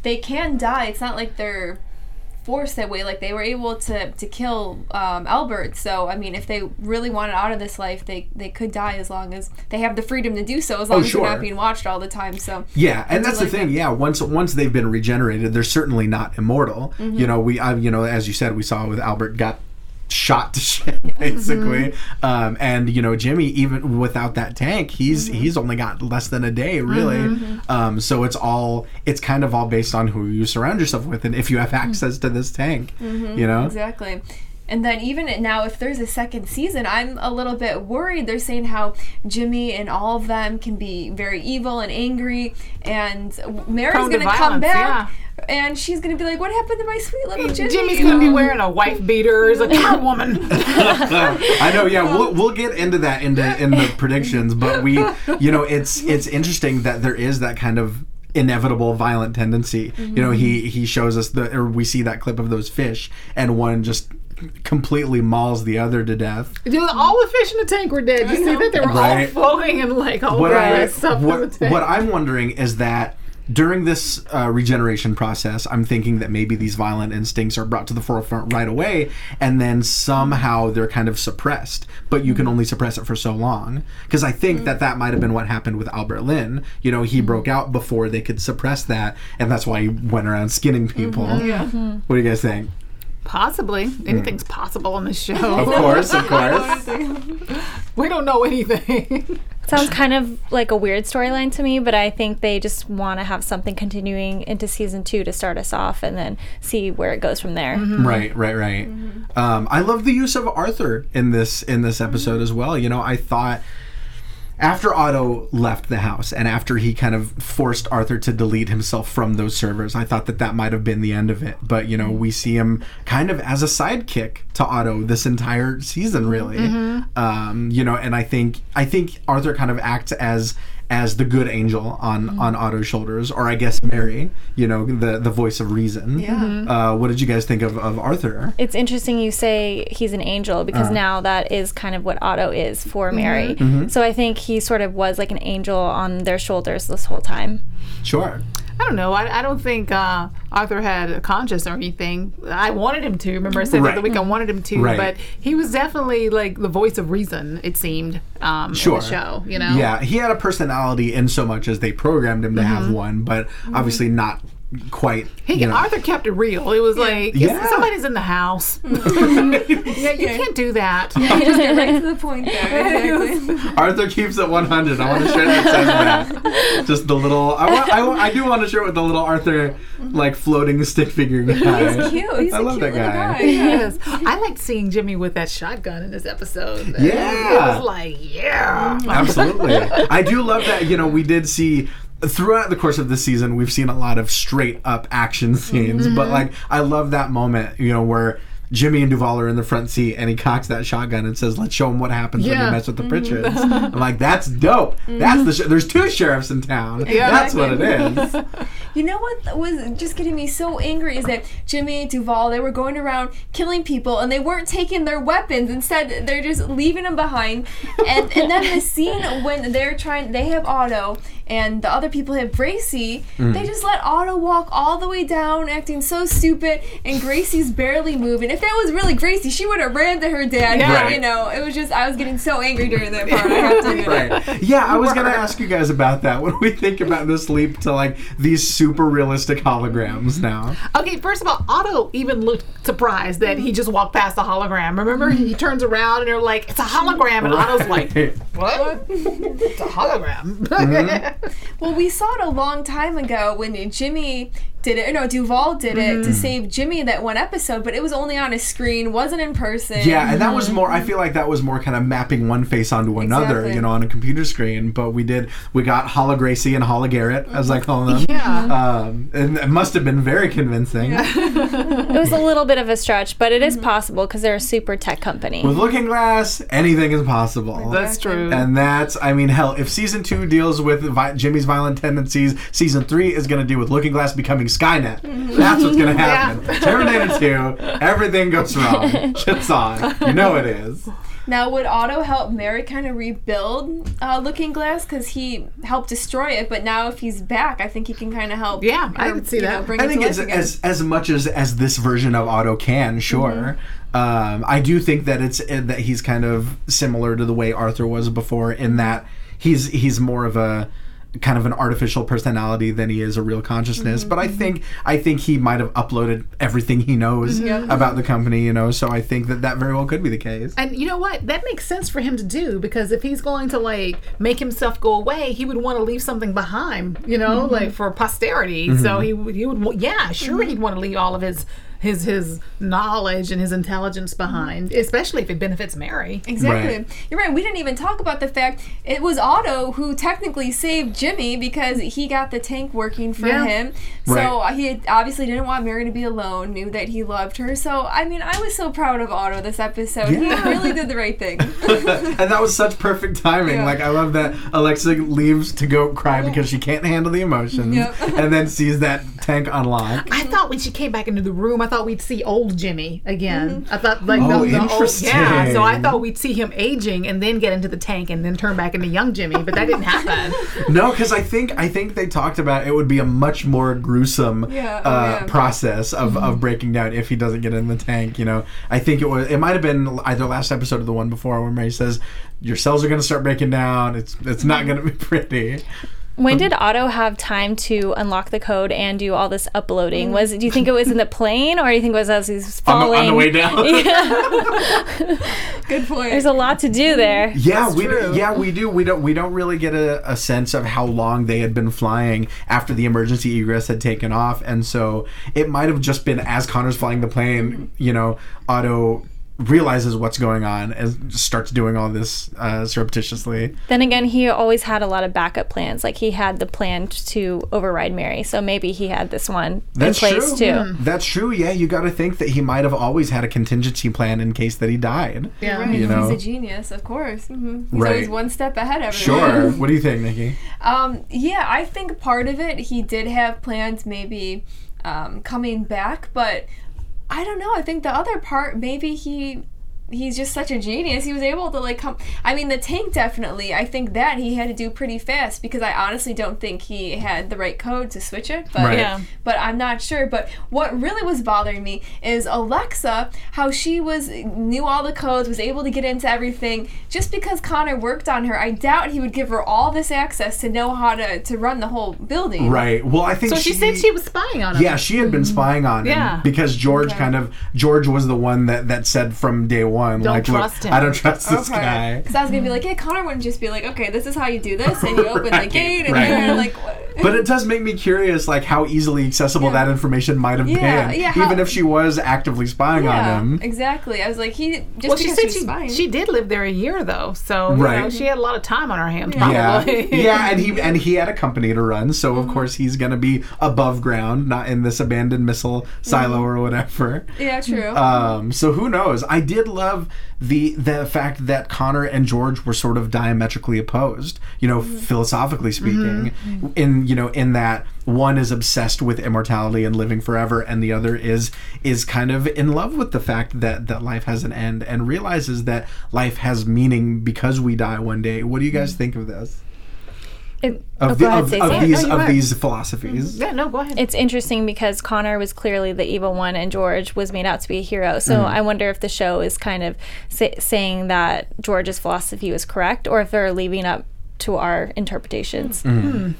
they can die. It's not like they're forced that way. Like they were able to to kill um, Albert. So I mean, if they really wanted out of this life, they they could die as long as they have the freedom to do so. As long as sure. they're not being watched all the time. So Yeah, and that's the like thing. that. Yeah, once once they've been regenerated, they're certainly not immortal. You know, we, I, you know, as you said, we saw with Albert got shot to [LAUGHS] shit basically, mm-hmm. um, and you know, Jimmy even without that tank, he's mm-hmm. he's only got less than a day really. Mm-hmm, um, so it's all it's kind of all based on who you surround yourself with, and if you have access to this tank, you know. Exactly. And then even now, if there's a second season, I'm a little bit worried. They're saying how Jimmy and all of them can be very evil and angry, and Mary's Prone to gonna come violence, back, and she's gonna be like, "What happened to my sweet little Jimmy?" Jimmy's gonna be wearing a wife beater as a [LAUGHS] car woman. [LAUGHS] I know, yeah. We'll, [LAUGHS] we'll get into that into in the predictions, but we, you know, it's it's interesting that there is that kind of inevitable violent tendency. You know, mm-hmm. he he shows us the or we see that clip of those fish, and one just completely mauls the other to death. Dude, all the fish in the tank were dead. You see that they were Right. all floating and like all What, I, dressed up in the what, tank. what I'm wondering is that during this uh, regeneration process, I'm thinking that maybe these violent instincts are brought to the forefront right away, and then somehow they're kind of suppressed. But you can only suppress it for so long. Because I think that that might have been what happened with Albert Lynn. You know, he broke out before they could suppress that, and that's why he went around skinning people. yeah. What do you guys think? Possibly. Anything's mm. possible on this show. Of course, of course. [LAUGHS] [LAUGHS] we don't know anything. Sounds kind of like a weird storyline to me, but I think they just want to have something continuing into season two to start us off, and then see where it goes from there. Mm-hmm. Right, right, right. Um, I love the use of Arthur in this in this episode mm-hmm. as well. You know, I thought after Otto left the house and after he kind of forced Arthur to delete himself from those servers, I thought that that might have been the end of it. But you know, we see him kind of as a sidekick to Otto this entire season, really. Um, you know, and I think I think Arthur kind of acts as as the good angel on Mm-hmm. on Otto's shoulders, or I guess Mary, you know, the the voice of reason. Yeah. Mhm. Uh, what did you guys think of, of Arthur? It's interesting you say he's an angel because Uh-huh. now that is kind of what Otto is for Mary. Mm-hmm. So I think he sort of was like an angel on their shoulders this whole time. Sure. I don't know. I, I don't think uh, Arthur had a conscience or anything. I wanted him to. Remember, I said the other week I wanted him to, Right. but he was definitely like the voice of reason. It seemed um, Sure. in the show. You know. Yeah, he had a personality in so much as they programmed him to have Mm-hmm. one, but obviously not quite. He, you know. Arthur kept it real. It was like Yeah. somebody's in the house. [LAUGHS] [LAUGHS] yeah, you can't do that. Just get right to the point there. [LAUGHS] Exactly. Arthur keeps it 100. I want to share that says that. Just the little. I, want, I, want, I do want a shirt with the little Arthur, like floating stick figure guy. He's cute. He's I a love cute that guy. guy. Yes, I liked seeing Jimmy with that shotgun in this episode. Yeah. it was like yeah. Mm. Absolutely. I do love that. You know, we did see. Throughout the course of this season, we've seen a lot of straight up action scenes, but mm-hmm. like I love that moment, you know, where Jimmy and Duval are in the front seat and he cocks that shotgun and says, "Let's show him what happens when you mess with the mm-hmm. Pritchards." [LAUGHS] I'm like, "That's dope. That's the. Mm-hmm. Sh- There's two sheriffs in town. Yeah, That's what it is." [LAUGHS] You know what was just getting me so angry is that Jimmy and Duval they were going around killing people and they weren't taking their weapons. Instead, they're just leaving them behind. And and then the scene when they're trying, they have Otto and the other people have Gracie. Mm. They just let Otto walk all the way down, acting so stupid, and Gracie's barely moving. If that was really Gracie, she would have ran to her dad. Yeah. But, you know, it was just I was getting so angry during that part. I have to admit. Right. Yeah, I was gonna ask you guys about that. What do we think about this leap to like these super realistic holograms now? Okay, first of all, Otto even looked surprised that he just walked past the hologram. Remember, he [LAUGHS] turns around and they're like, "It's a hologram," and Otto's like, [LAUGHS] "What? it's a hologram." [LAUGHS] Well, we saw it a long time ago when Jimmy did it. No, Duval did it Mm-hmm. to save Jimmy that one episode, but it was only on a screen, wasn't in person. Yeah, and that was more. I feel like that was more kind of mapping one face onto another, Exactly. you know, on a computer screen. But we did. We got Holla Gracie and Holla Garrett, as I call them. yeah. Um, and it must have been very convincing. It was a little bit of a stretch, but it is possible because they're a super tech company. With Looking Glass, anything is possible. That's true. and that's, I mean, hell, if season two deals with vi- Jimmy's violent tendencies, season three is going to do with Looking Glass becoming Skynet. That's what's going [LAUGHS] to happen. Terminator 2, everything goes wrong. [LAUGHS] Shit's on. You know it is. Now, would Otto help Mary kind of rebuild uh, Looking Glass because he helped destroy it? But now, if he's back, I think he can kind of help. Yeah, I her, could see that. Know, bring I it think to as, as as much as as this version of Otto can, sure. Um, I do think that it's uh, that he's kind of similar to the way Arthur was before, in that he's he's more of a kind of an artificial personality than he is a real consciousness. Mm-hmm. But I think I think he might have uploaded everything he knows mm-hmm. about the company, you know. So I think that that very well could be the case. And you know what? That makes sense for him to do because if he's going to like make himself go away, he would want to leave something behind, you know, mm-hmm. like for posterity. So he would, he would, yeah, sure, he'd want to leave all of his his his knowledge and his intelligence behind, especially if it benefits Mary. Exactly. Right. You're right. We didn't even talk about the fact it was Otto who technically saved Jimmy because he got the tank working for Yeah. him. So Right. uh, he obviously didn't want Mary to be alone, knew that he loved her. So, I mean, I was so proud of Otto this episode. Yeah. He really did the right thing. [LAUGHS] and that was such perfect timing. Yeah. Like I love that Alexa leaves to go cry because she can't handle the emotions, Yep. and then sees that tank unlock. I thought when she came back into the room, I thought we'd see old Jimmy again. Mm-hmm. I thought like Oh, the, the old, interesting. yeah. So I thought we'd see him aging and then get into the tank and then turn back into young Jimmy, but that didn't happen. [LAUGHS] No, because I think I think they talked about it would be a much more gruesome Yeah, oh, uh, yeah. process of, mm-hmm. of breaking down if he doesn't get in the tank. You know, I think it was it might have been either last episode or the one before where Mary says your cells are going to start breaking down. It's it's not mm-hmm. going to be pretty. When um, did Otto have time to unlock the code and do all this uploading? Was do you think it was in the plane, or do you think it was as he's On the, falling? on the way down. [LAUGHS] [LAUGHS] Good point. There's a lot to do there. Yeah, we true. yeah we do. We don't we don't really get a, a sense of how long they had been flying after the emergency egress had taken off, and so it might have just been as Connor's flying the plane. You know, Otto realizes what's going on and starts doing all this uh, surreptitiously. Then again, he always had a lot of backup plans. Like he had the plan to override Mary, so maybe he had this one That's in place true. too. That's true. Yeah, you got to think that he might have always had a contingency plan in case that he died. Yeah. Right, You know. he's a genius, of course. hmm He's Right. always one step ahead of Sure. [LAUGHS] what do you think, Nikki? Um, yeah, I think part of it he did have plans maybe um, coming back, but I don't know. I think the other part maybe he he's just such a genius. He was able to like come. I mean, the tank definitely. I think that he had to do pretty fast because I honestly don't think he had the right code to switch it. But Right. Yeah. but I'm not sure. But what really was bothering me is Alexa, how she was knew all the codes, was able to get into everything. Just because Connor worked on her, I doubt he would give her all this access to know how to to run the whole building. Right. Well, I think So she, said she was spying on him. Yeah, she had been mm-hmm. spying on him Yeah. because George Okay. kind of George was the one that that said from day one, Don't like, trust look, him. I don't trust this guy. Because I was gonna be like, yeah, Connor wouldn't just be like, okay, this is how you do this, and you open [LAUGHS] Right, the gate, and right. you're like, what? But it does make me curious, like how easily accessible Yeah. that information might have Yeah, been, yeah, how- even if she was actively spying yeah, on him. exactly. I was like, he just Well, she because said was she spying. she did live there a year though, so you Right. know, she had a lot of time on her hands. Yeah, Probably. yeah, and he [LAUGHS] and he had a company to run, so Mm-hmm. of course he's gonna be above ground, not in this abandoned missile silo Mm-hmm. or whatever. yeah, true. Um, so who knows? I did love the the fact that Connor and George were sort of diametrically opposed. You know, mm-hmm. philosophically speaking, mm-hmm. Mm-hmm. in you know in that one is obsessed with immortality and living forever, and the other is is kind of in love with the fact that that life has an end and realizes that life has meaning because we die one day. What do you guys think of this? It, Of, oh, the, ahead, of, of these no, you're of right. these philosophies. Yeah, no, go ahead. It's interesting because Connor was clearly the evil one, and George was made out to be a hero. So Mm. I wonder if the show is kind of sa- saying that George's philosophy was correct, or if they're leaving up to our interpretations. Mm.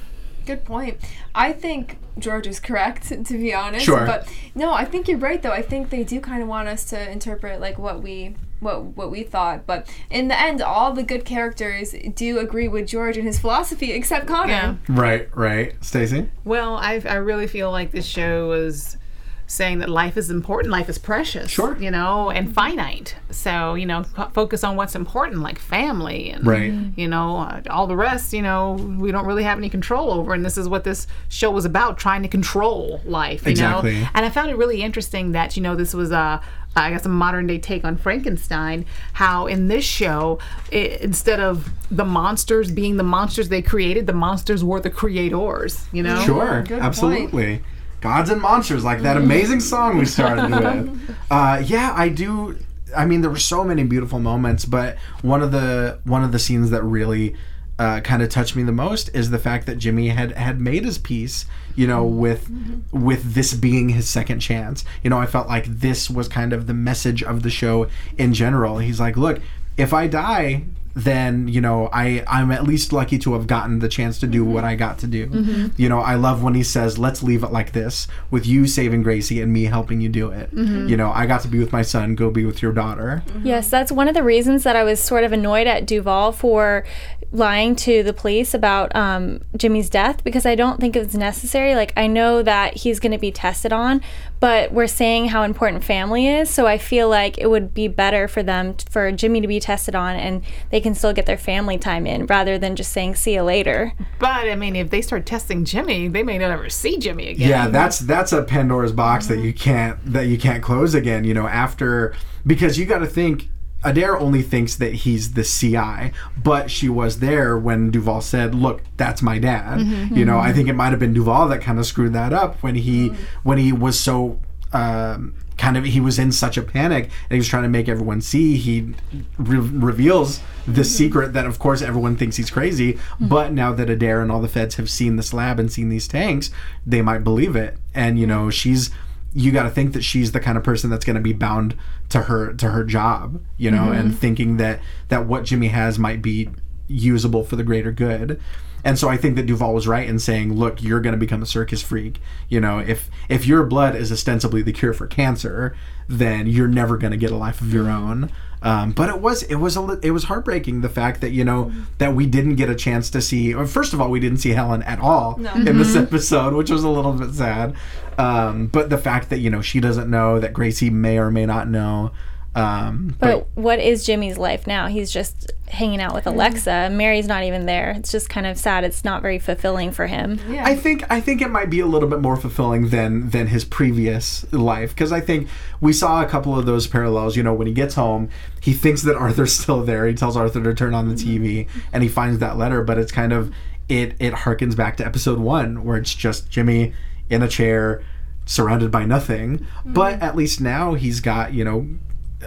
Good point. I think George is correct, [LAUGHS] to be honest. Sure. But no, I think you're right though. I think they do kind of want us to interpret like what we what what we thought. But in the end, all the good characters do agree with George and his philosophy, except Connor. yeah. Right, right. Stacey. Well, I I really feel like this show was saying that life is important, life is precious, Sure. you know, and finite. So you know, f- focus on what's important, like family, and Right. you know, uh, all the rest. You know, we don't really have any control over, and this is what this show was about: trying to control life. You Exactly. know, and I found it really interesting that you know this was a. I guess a modern day take on Frankenstein. How in this show, i instead of the monsters being the monsters they created, the monsters were the creators. You know, Sure, good absolutely. Gods and monsters, like that amazing song we started [LAUGHS] with. Uh, yeah, I do. I mean, there were so many beautiful moments, but one of the one of the scenes that really uh, kind of touched me the most is the fact that Jimmy had had made his peace, you know, with with this being his second chance. You know, I felt like this was kind of the message of the show in general. He's like, look, if I die, then you know I I'm at least lucky to have gotten the chance to do mm-hmm. what I got to do. Mm-hmm. You know, I love when he says, "Let's leave it like this, with you saving Gracie and me helping you do it." Mm-hmm. You know, I got to be with my son, go be with your daughter. Yes, that's one of the reasons that I was sort of annoyed at Duval for lying to the police about um, Jimmy's death because I don't think it's necessary. Like, I know that he's going to be tested on, but we're saying how important family is. So I feel like it would be better for them, for Jimmy to be tested on and they can still get their family time in rather than just saying, see you later. But I mean, if they start testing Jimmy, they may not ever see Jimmy again. Yeah, that's that's a Pandora's box that mm-hmm. you can't that you can't close again. You know, after because you got to think. Adair only thinks that he's the CI, but she was there when Duval said, "Look, that's my dad." Mm-hmm, you know, I mm-hmm. think it might have been Duval that kind of screwed that up when he when he was so um, kind of he was in such a panic and he was trying to make everyone see. He re- reveals the mm-hmm. secret that, of course, everyone thinks he's crazy. But now that Adair and all the feds have seen this lab and seen these tanks, they might believe it. And you know, she's you got to think that she's the kind of person that's going to be bound to her to her job, you know, and mm-hmm. thinking that that what Jimmy has might be usable for the greater good. And so I think that Duval was right in saying, "Look, you're going to become a circus freak. You know, if if your blood is ostensibly the cure for cancer, then you're never going to get a life of your own." Um, but it was it was a li- it was heartbreaking the fact that you know that we didn't get a chance to see. Or first of all, we didn't see Helen at all in this episode, which was a little bit sad. Um, but the fact that you know she doesn't know that Gracie may or may not know. Um, But what is Jimmy's life now? He's just hanging out with Alexa. Mary's not even there. It's just kind of sad. It's not very fulfilling for him. Yeah. I think I think it might be a little bit more fulfilling than than his previous life because I think we saw a couple of those parallels. You know, when he gets home, he thinks that [LAUGHS] Arthur's still there. He tells Arthur to turn on the TV, and he finds that letter. But it's kind of it it harkens back to episode one where it's just Jimmy in a chair, surrounded by nothing. But at least now he's got you know.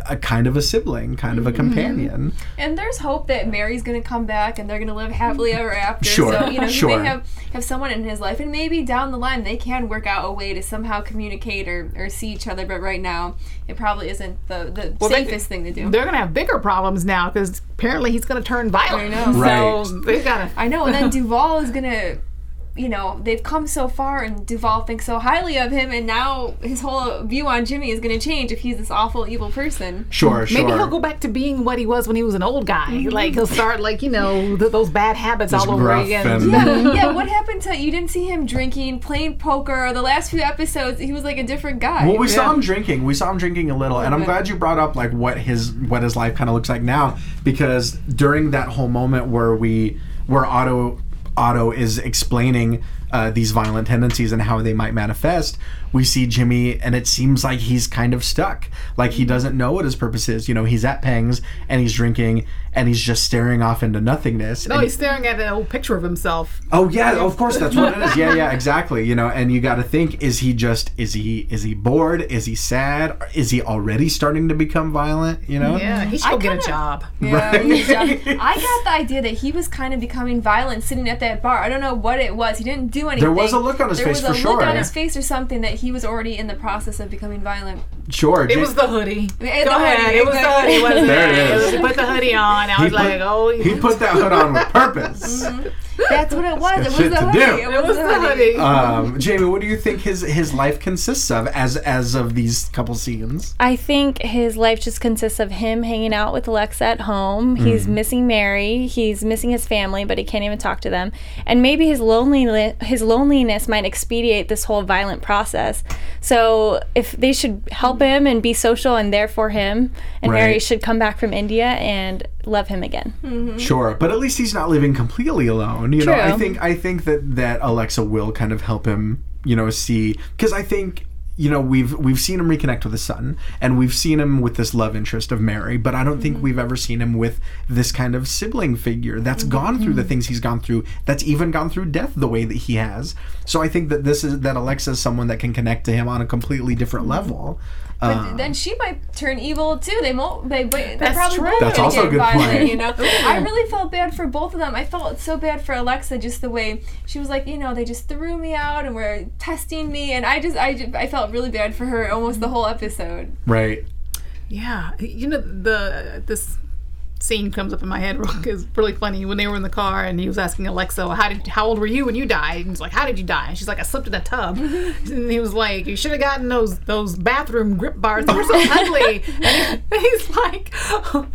A kind of a sibling, kind of a mm-hmm. companion. And there's hope that Mary's gonna come back and they're gonna live happily ever after. Sure, So you know he sure. may have have someone in his life, and maybe down the line they can work out a way to somehow communicate or, or see each other. But right now, it probably isn't the the Well, they- safest thing to do. They're gonna have bigger problems now because apparently he's gonna turn violent. I know. Right. So they've gotta. I know, and then [LAUGHS] Duval is gonna. You know, they've come so far, and Duval thinks so highly of him, and now his whole view on Jimmy is going to change if he's this awful, evil person. Sure, sure. Maybe he'll go back to being what he was when he was an old guy. Mm-hmm. Like he'll start like you know th- those bad habits Just all over again. and- Yeah, yeah. What happened to you? Didn't see him drinking, playing poker. The last few episodes, he was like a different guy. Well, we saw him drinking. We saw him drinking a little, and I'm glad you brought up like what his what his life kind of looks like now, because during that whole moment where we where Otto Otto is explaining uh, these violent tendencies and how they might manifest, we see Jimmy, and it seems like he's kind of stuck. Like he doesn't know what his purpose is. You know, he's at Peng's and he's drinking, and he's just staring off into nothingness. No, and- he's staring at an old picture of himself. Oh yeah, of course that's what it is. Yeah, yeah, exactly. You know, and you got to think: is he just is he is he bored? Is he sad? Is he already starting to become violent? You know? Yeah, he should I go get a kinda- job. Yeah, he's done. [LAUGHS] I got the idea that he was kind of becoming violent sitting at that bar. I don't know what it was. He didn't do anything. There was a look on his there face was for a sure. look on his face or something that he was already in the process of becoming violent. Sure. It was the hoodie. Yeah, Go the ahead. hoodie, It was the hoodie, wasn't There it it? is. was- He put the hoodie on. I he was put, like, oh, he put that hood on with purpose. Mm-hmm. That's what it was. It was shit the to hoodie. do. It it was the hoodie. Um, Jamie, what do you think his his life consists of as as of these couple scenes? I think his life just consists of him hanging out with Alexa at home. He's missing Mary. He's missing his family, but he can't even talk to them. And maybe his loneliness his loneliness might expedite this whole violent process. So if they should help him and be social and there for him, and Mary should come back from India and love him again. Mm-hmm. Sure, but at least he's not living completely alone. You know, I think I think that that Alexa will kind of help him. You know, see because I think you know we've we've seen him reconnect with his son, and we've seen him with this love interest of Mary, but I don't think mm-hmm. we've ever seen him with this kind of sibling figure that's mm-hmm. gone through the things he's gone through. That's even gone through death the way that he has. So I think that this is that Alexa is someone that can connect to him on a completely different level. But Um, then she might turn evil too. They won't. They, they they're That's probably true. both That's gonna also a get good violent, point. You know, [LAUGHS] I really felt bad for both of them. I felt so bad for Alexa, just the way she was like, you know, they just threw me out and were testing me, and I just, I, ju- I felt really bad for her almost the whole episode. right. Yeah, you know the this scene comes up in my head is really funny when they were in the car and he was asking Alexa, "How did how old were you when you died?" And he's like, "How did you die?" And she's like, "I slipped in a tub." [LAUGHS] and he was like, "You should have gotten those those bathroom grip bars. They were so [LAUGHS] ugly." And he- [LAUGHS] he's like, "Well,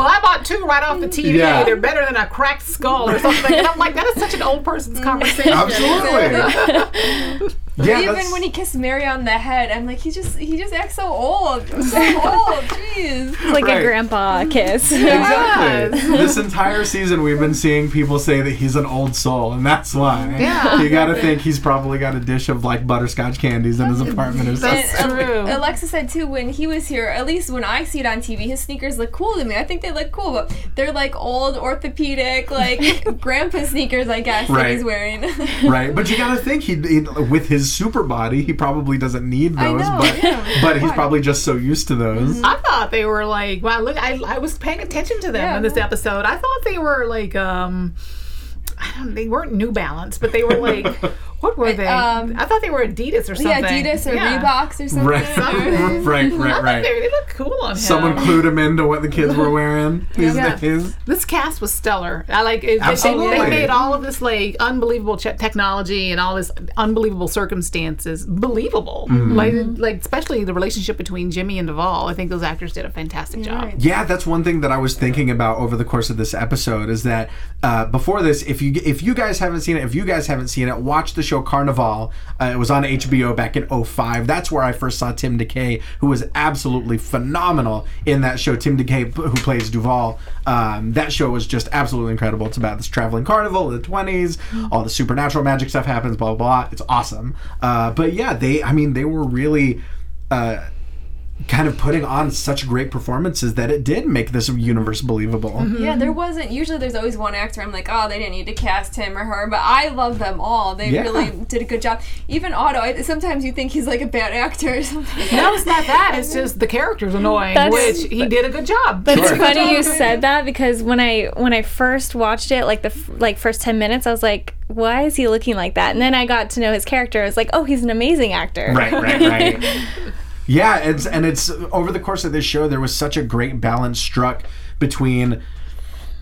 I bought two right off the TV. Yeah. They're better than a cracked skull or something." And I'm like, "That is such an old person's conversation." Absolutely. Yeah, Even when he kissed Mary on the head, I'm like, he just, he just acts so old, so [LAUGHS] old. Jeez. It's like Right. a grandpa [LAUGHS] kiss. Exactly. [LAUGHS] this entire season, we've been seeing people say that he's an old soul, and that's why. Yeah. You got to think he's probably got a dish of like butterscotch candies in his apartment or something. That's And, true. Alexa said too when he was here. At least when I see it on TV, his sneakers look cool to me. I think they look cool, but they're like old orthopedic, like grandpa sneakers, I guess that he's wearing. Right, but you got to think he, he with his super body, he probably doesn't need those, but yeah. but he's probably just so used to those. I thought they were like wow look I, I was paying attention to them Yeah. in this episode. I thought they were like um I don't they weren't New Balance, but they were like [LAUGHS] what were they? Um, I thought they were Adidas or something. yeah, Adidas or Yeah. Reeboks or something. Right, Something. [LAUGHS] right, [LAUGHS] I right, thought right. They, they look cool on him. Someone clued him into what the kids were wearing these Yeah. days. This cast was stellar. I like it. They- Absolutely. They, they made all of this like unbelievable ch- technology and all this unbelievable circumstances believable. Mm-hmm. Like, like especially the relationship between Jimmy and Duval. I think those actors did a fantastic job. right. Yeah, that's one thing that I was thinking about over the course of this episode is that uh, before this, if you if you guys haven't seen it, if you guys haven't seen it, watch the show Carnival. Uh, it was on HBO back in 05. That's where I first saw Tim DeKay, who was absolutely phenomenal in that show. Tim DeKay, who plays Duval, um, that show was just absolutely incredible. It's about this traveling carnival in the 20s. All the supernatural magic stuff happens. Blah blah. blah. It's awesome. Uh, but yeah, they. I mean, they were really. Uh, kind of putting on such great performances that it did make this universe believable. Mm-hmm. Yeah, there wasn't. Usually, there's always one actor. I'm like, oh, they didn't need to cast him or her, but I love them all. They Yeah. really did a good job. Even Otto. I, sometimes you think he's like a bad actor or something. No, it's not that. It's [LAUGHS] just the character's annoying, That's- which he did a good job. But it's funny you [LAUGHS] said that because when I when I first watched it, like the like first ten minutes, I was like, "Why is he looking like that?" And then I got to know his character. I was like, "Oh, he's an amazing actor." Right, right, right. [LAUGHS] yeah, it's and it's over the course of this show there was such a great balance struck between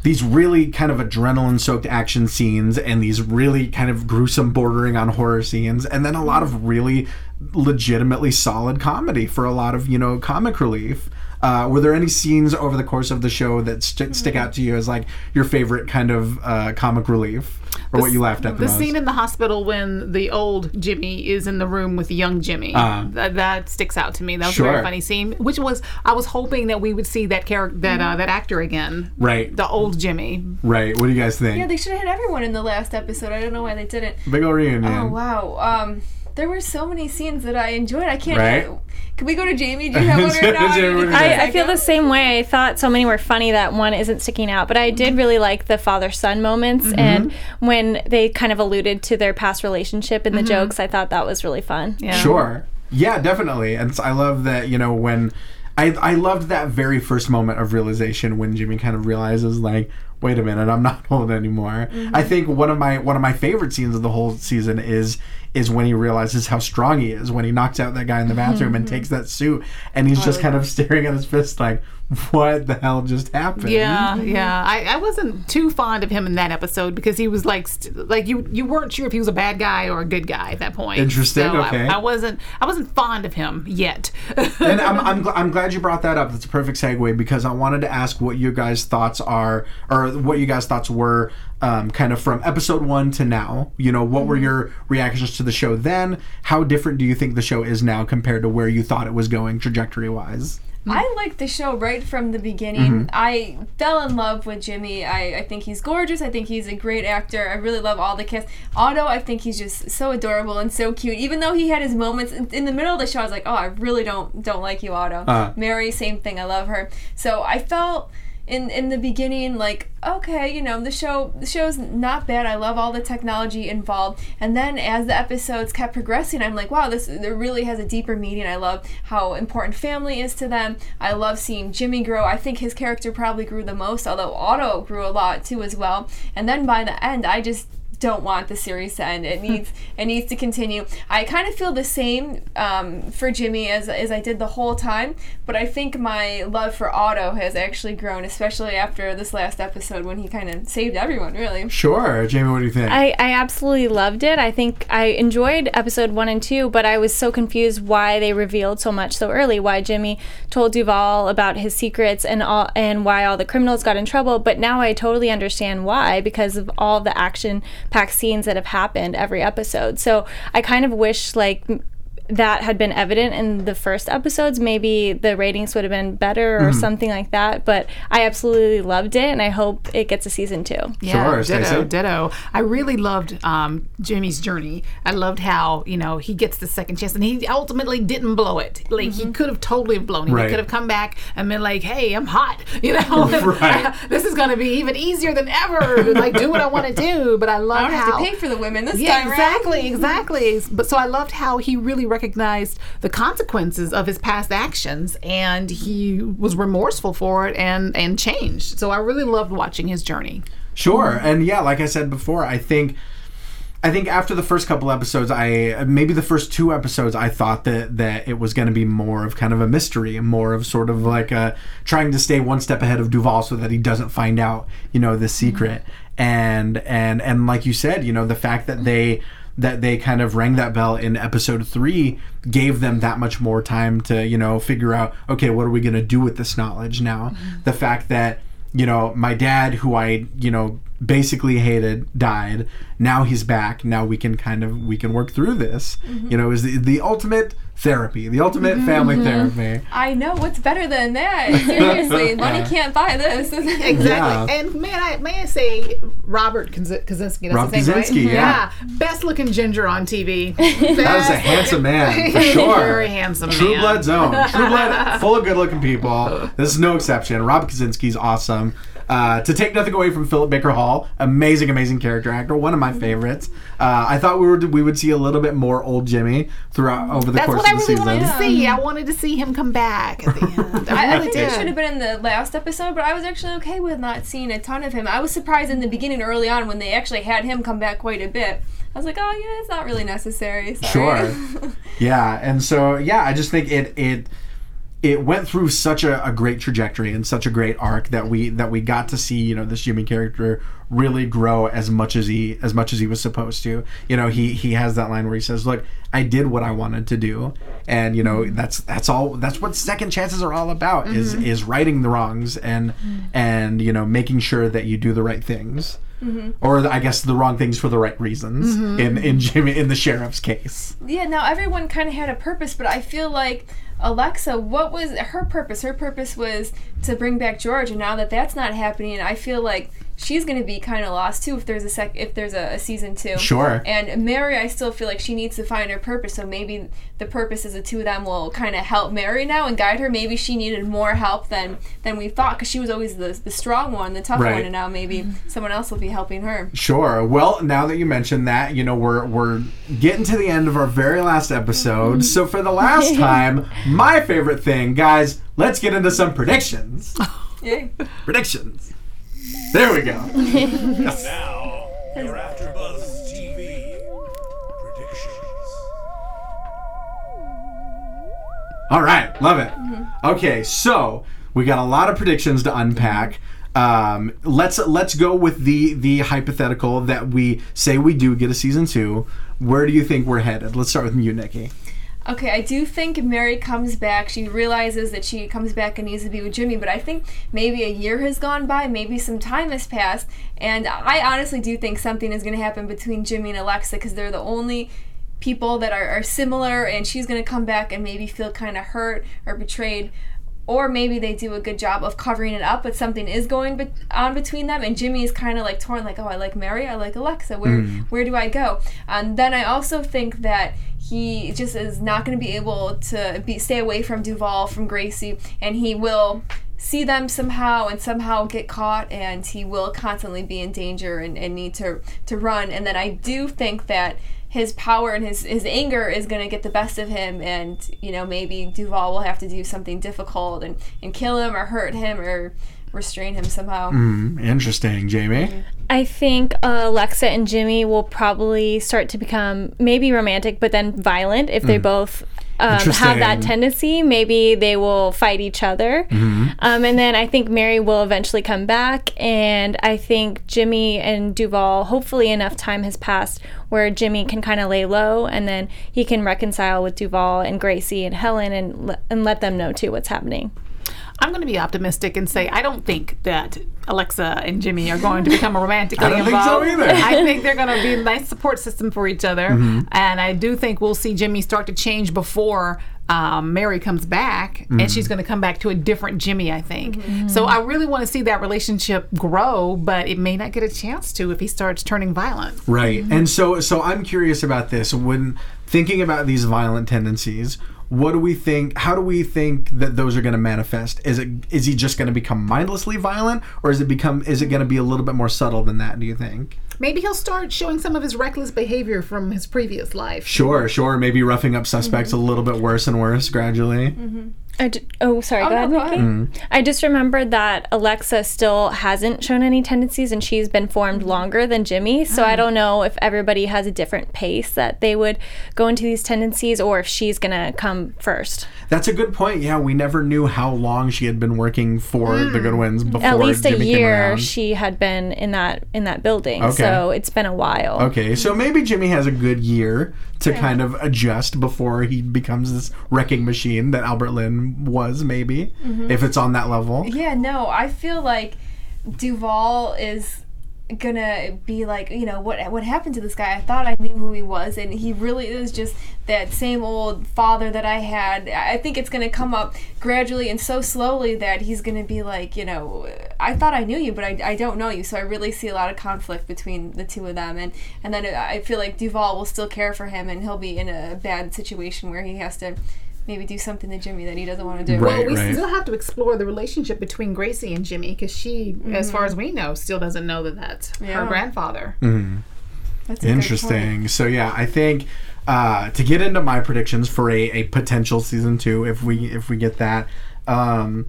these really kind of adrenaline soaked action scenes and these really kind of gruesome bordering on horror scenes and then a lot of really legitimately solid comedy for a lot of, you know, comic relief. Uh, were there any scenes over the course of the show that st- stick out to you as like your favorite kind of uh, comic relief or what you laughed at the, most? the most? scene in the hospital when the old Jimmy is in the room with young Jimmy. Uh-huh. that, that sticks out to me. That was a Sure. very funny scene. Which was I was hoping that we would see that character, that uh, that actor again. Right. The old Jimmy. right. What do you guys think? Yeah, they should have had everyone in the last episode. I don't know why they didn't. Big ol' reunion. Oh wow. Um, there were so many scenes that I enjoyed. I can't. Right? Can we go to Jamie? Do [LAUGHS] you have one right now? Jamie, what do you I. I feel the same way. I thought so many were funny that one isn't sticking out, but I did mm-hmm. really like the father son moments mm-hmm. and when they kind of alluded to their past relationship in the mm-hmm. jokes. I thought that was really fun. Yeah. Sure. Yeah, definitely. And I love that, you know, when I I loved that very first moment of realization when Jimmy kind of realizes like, wait a minute, I'm not [LAUGHS] old anymore. I mm-hmm. think one of my one of my favorite scenes of the whole season is is when he realizes how strong he is when he knocks out that guy in the bathroom and mm-hmm. takes that suit and he's just kind of [LAUGHS] staring at his fist like what the hell just happened? Yeah, [LAUGHS] yeah. I, I wasn't too fond of him in that episode because he was like, st- like you you weren't sure if he was a bad guy or a good guy at that point. Interesting, So I- okay. I, wasn't I wasn't fond of him yet. and I'm, I'm, gl- I'm glad you brought that up. That's a perfect segue because I wanted to ask what you guys' thoughts are, or what you guys' thoughts were, um, kind of from episode one to now. You know, what were your reactions to the show then? How different do you think the show is now compared to where you thought it was going trajectory wise? I liked the show right from the beginning. I fell in love with Jimmy. I, I think he's gorgeous. I think he's a great actor. I really love all the cast. Otto, I think he's just so adorable and so cute. Even though he had his moments in, in the middle of the show, I was like, oh, I really don't don't like you, Otto. Uh. Mary, same thing. I love her. So I felt in in the beginning like okay you know the show the show's not bad. I love all the technology involved. And then as the episodes kept progressing i'm like wow this really has a deeper meaning. I love how important family is to them. I love seeing jimmy grow. I think his character probably grew the most although otto grew a lot too as well. And then by the end i just don't want the series to end. It [LAUGHS] needs it needs to continue. I kind of feel the same um, for Jimmy as as I did the whole time, but I think my love for Otto has actually grown, especially after this last episode when he kind of saved everyone. Really. Sure, Jamie. What do you think? I, I absolutely loved it. I think I enjoyed episode one and two, but I was so confused why they revealed so much so early. Why Jimmy told Duval about his secrets and all, and why all the criminals got in trouble. But now I totally understand why because of all the action packed scenes that have happened every episode. So I kind of wish like that had been evident in the first episodes. Maybe the ratings would have been better or something like that. But I absolutely loved it, and I hope it gets a season two. Yeah, Sure, ditto, Stacey. ditto. I really loved um, Jimmy's journey. I loved how you know he gets the second chance, and he ultimately didn't blow it. Like he could have totally blown it. Right. He could have come back and been like, "Hey, I'm hot," [LAUGHS] you know. [LAUGHS] Right. [LAUGHS] this is going to be even easier than ever. like do what I want to do. But I love I don't have to pay for the women this yeah, time exactly, around. exactly. But so I loved how he really recognized the consequences of his past actions, and he was remorseful for it and and changed. So I really loved watching his journey. Sure, and yeah, like I said before, I think, I think after the first couple episodes, I maybe the first two episodes, I thought that that it was going to be more of kind of a mystery, and more of sort of like a trying to stay one step ahead of Duval so that he doesn't find out, you know, the secret, mm-hmm. and and and like you said, you know, the fact that they that they kind of rang that bell in episode three gave them that much more time to you know figure out okay what are we going to do with this knowledge now mm-hmm. the fact that you know my dad who i you know basically hated, died. Now he's back. Now we can kind of we can work through this. Mm-hmm. You know, is the, the ultimate therapy, the ultimate family mm-hmm. therapy. I know what's better than that. Seriously, [LAUGHS] money Yeah. can't buy this. Exactly. Yeah. And may I may I say Robert Kazinsky? That's Rob his name, right? Kazinsky, yeah. Best looking ginger on TV. [LAUGHS] That is a handsome man for [LAUGHS] sure. Very handsome True man. Blood Zone. True Blood, full of good looking people. This is no exception. Rob Kazinsky's awesome. Uh, to take nothing away from Philip Baker Hall, amazing, amazing character actor, one of my favorites. Uh, I thought we were we would see a little bit more old Jimmy throughout over the That's course what I of the really season. wanted to see. I wanted to see him come back at the [LAUGHS] end. I, I really think did. it should have been in the last episode, but I was actually okay with not seeing a ton of him. I was surprised in the beginning, early on, when they actually had him come back quite a bit. I was like, oh yeah, it's not really necessary. Sorry. Sure. [LAUGHS] yeah, and so yeah, I just think it it it went through such a, a great trajectory and such a great arc that we that we got to see you know this Jimmy character really grow as much as he as much as he was supposed to. You know, he he has that line where he says, "Look, I did what I wanted to do," and you know mm-hmm. that's that's all that's what second chances are all about is mm-hmm. is righting the wrongs and mm-hmm. and you know making sure that you do the right things. Or the, I guess the wrong things for the right reasons in in Jimmy in the sheriff's case. Yeah, now everyone kind of had a purpose, but I feel like Alexa, what was her purpose? Her purpose was to bring back George, and now that that's not happening, I feel like she's going to be kind of lost too if there's a sec if there's a, a season two. Sure. And Mary, I still feel like she needs to find her purpose. So maybe the purpose is the two of them will kind of help Mary now and guide her. Maybe she needed more help than than we thought because she was always the the strong one, the tough Right. one, and now maybe mm-hmm. someone else will be helping her. Sure. Well, now that you mentioned that, you know, we're we're getting to the end of our very last episode. Mm-hmm. So for the last [LAUGHS] time, my favorite thing, guys, let's get into some predictions. [LAUGHS] Yay. predictions. There we go. [LAUGHS] Now, your AfterBuzz TV predictions. All right, love it. Okay, so we got a lot of predictions to unpack. Um, let's let's go with the the hypothetical that we say we do get a season two. Where do you think we're headed? Let's start with you, Nikki. Okay, I do think Mary comes back. She realizes that she comes back and needs to be with Jimmy, but I think maybe a year has gone by, maybe some time has passed, and I honestly do think something is going to happen between Jimmy and Alexa because they're the only people that are, are similar, and she's going to come back and maybe feel kind of hurt or betrayed. Or maybe they do a good job of covering it up, but something is going be- on between them, and Jimmy is kind of like torn, like, oh, I like Mary, I like Alexa. Where mm. where do I go? And then I also think that he just is not going to be able to be stay away from Duval, from Gracie, and he will see them somehow and somehow get caught, and he will constantly be in danger and, and need to to run. And then I do think that his power and his, his anger is going to get the best of him and you know maybe duval will have to do something difficult and, and kill him or hurt him or restrain him somehow Hmm, interesting, Jamie. I think uh, Alexa and Jimmy will probably start to become maybe romantic, but then violent if they both um, have that tendency. Maybe they will fight each other. Um, and then I think Mary will eventually come back. And I think Jimmy and Duval, hopefully enough time has passed where Jimmy can kind of lay low and then he can reconcile with Duval and Gracie and Helen and, le- and let them know too what's happening. I'm going to be optimistic and say I don't think that Alexa and Jimmy are going to become romantically I don't think so involved. either. I think they're going to be a nice support system for each other, Mm-hmm. and I do think we'll see Jimmy start to change before. Um, Mary comes back, Mm-hmm. and she's going to come back to a different Jimmy, I think. So I really want to see that relationship grow, but it may not get a chance to if he starts turning violent. Right. And so so I'm curious about this. When thinking about these violent tendencies, what do we think how do we think that those are going to manifest? Is it is he just going to become mindlessly violent or is it become is it going to be a little bit more subtle than that, do you think? Maybe he'll start showing some of his reckless behavior from his previous life. Sure, sure, maybe roughing up suspects mm-hmm. a little bit worse and worse gradually. I d- oh, sorry. Oh, go no, ahead, go ahead. Mm-hmm. I just remembered that Alexa still hasn't shown any tendencies, and she's been formed longer than Jimmy. So I don't know if everybody has a different pace that they would go into these tendencies, or if she's gonna come first. That's a good point. Yeah, we never knew how long she had been working for the Goodwins before At least a Jimmy came year she had been in that in that building. Okay. So it's been a while. Okay, so maybe Jimmy has a good year to kind of adjust before he becomes this wrecking machine that Albert Lynn was, maybe, if it's on that level. Yeah, no, I feel like Duval is gonna be like you know what what happened to this guy? I thought i knew who he was and he really is just that same old father that i had. I think it's gonna come up gradually and so slowly that he's gonna be like you know i thought i knew you but i, I don't know you. So i really see a lot of conflict between the two of them and and then i feel like duval will still care for him and he'll be in a bad situation where he has to maybe do something to jimmy that he doesn't want to do Right. Well, we still have to explore the relationship between Gracie and Jimmy because she, as far as we know, still doesn't know that that's her Yeah. grandfather. That's a good. Interesting. So yeah, I think uh, to get into my predictions for a, a potential season two, if we if we get that, um,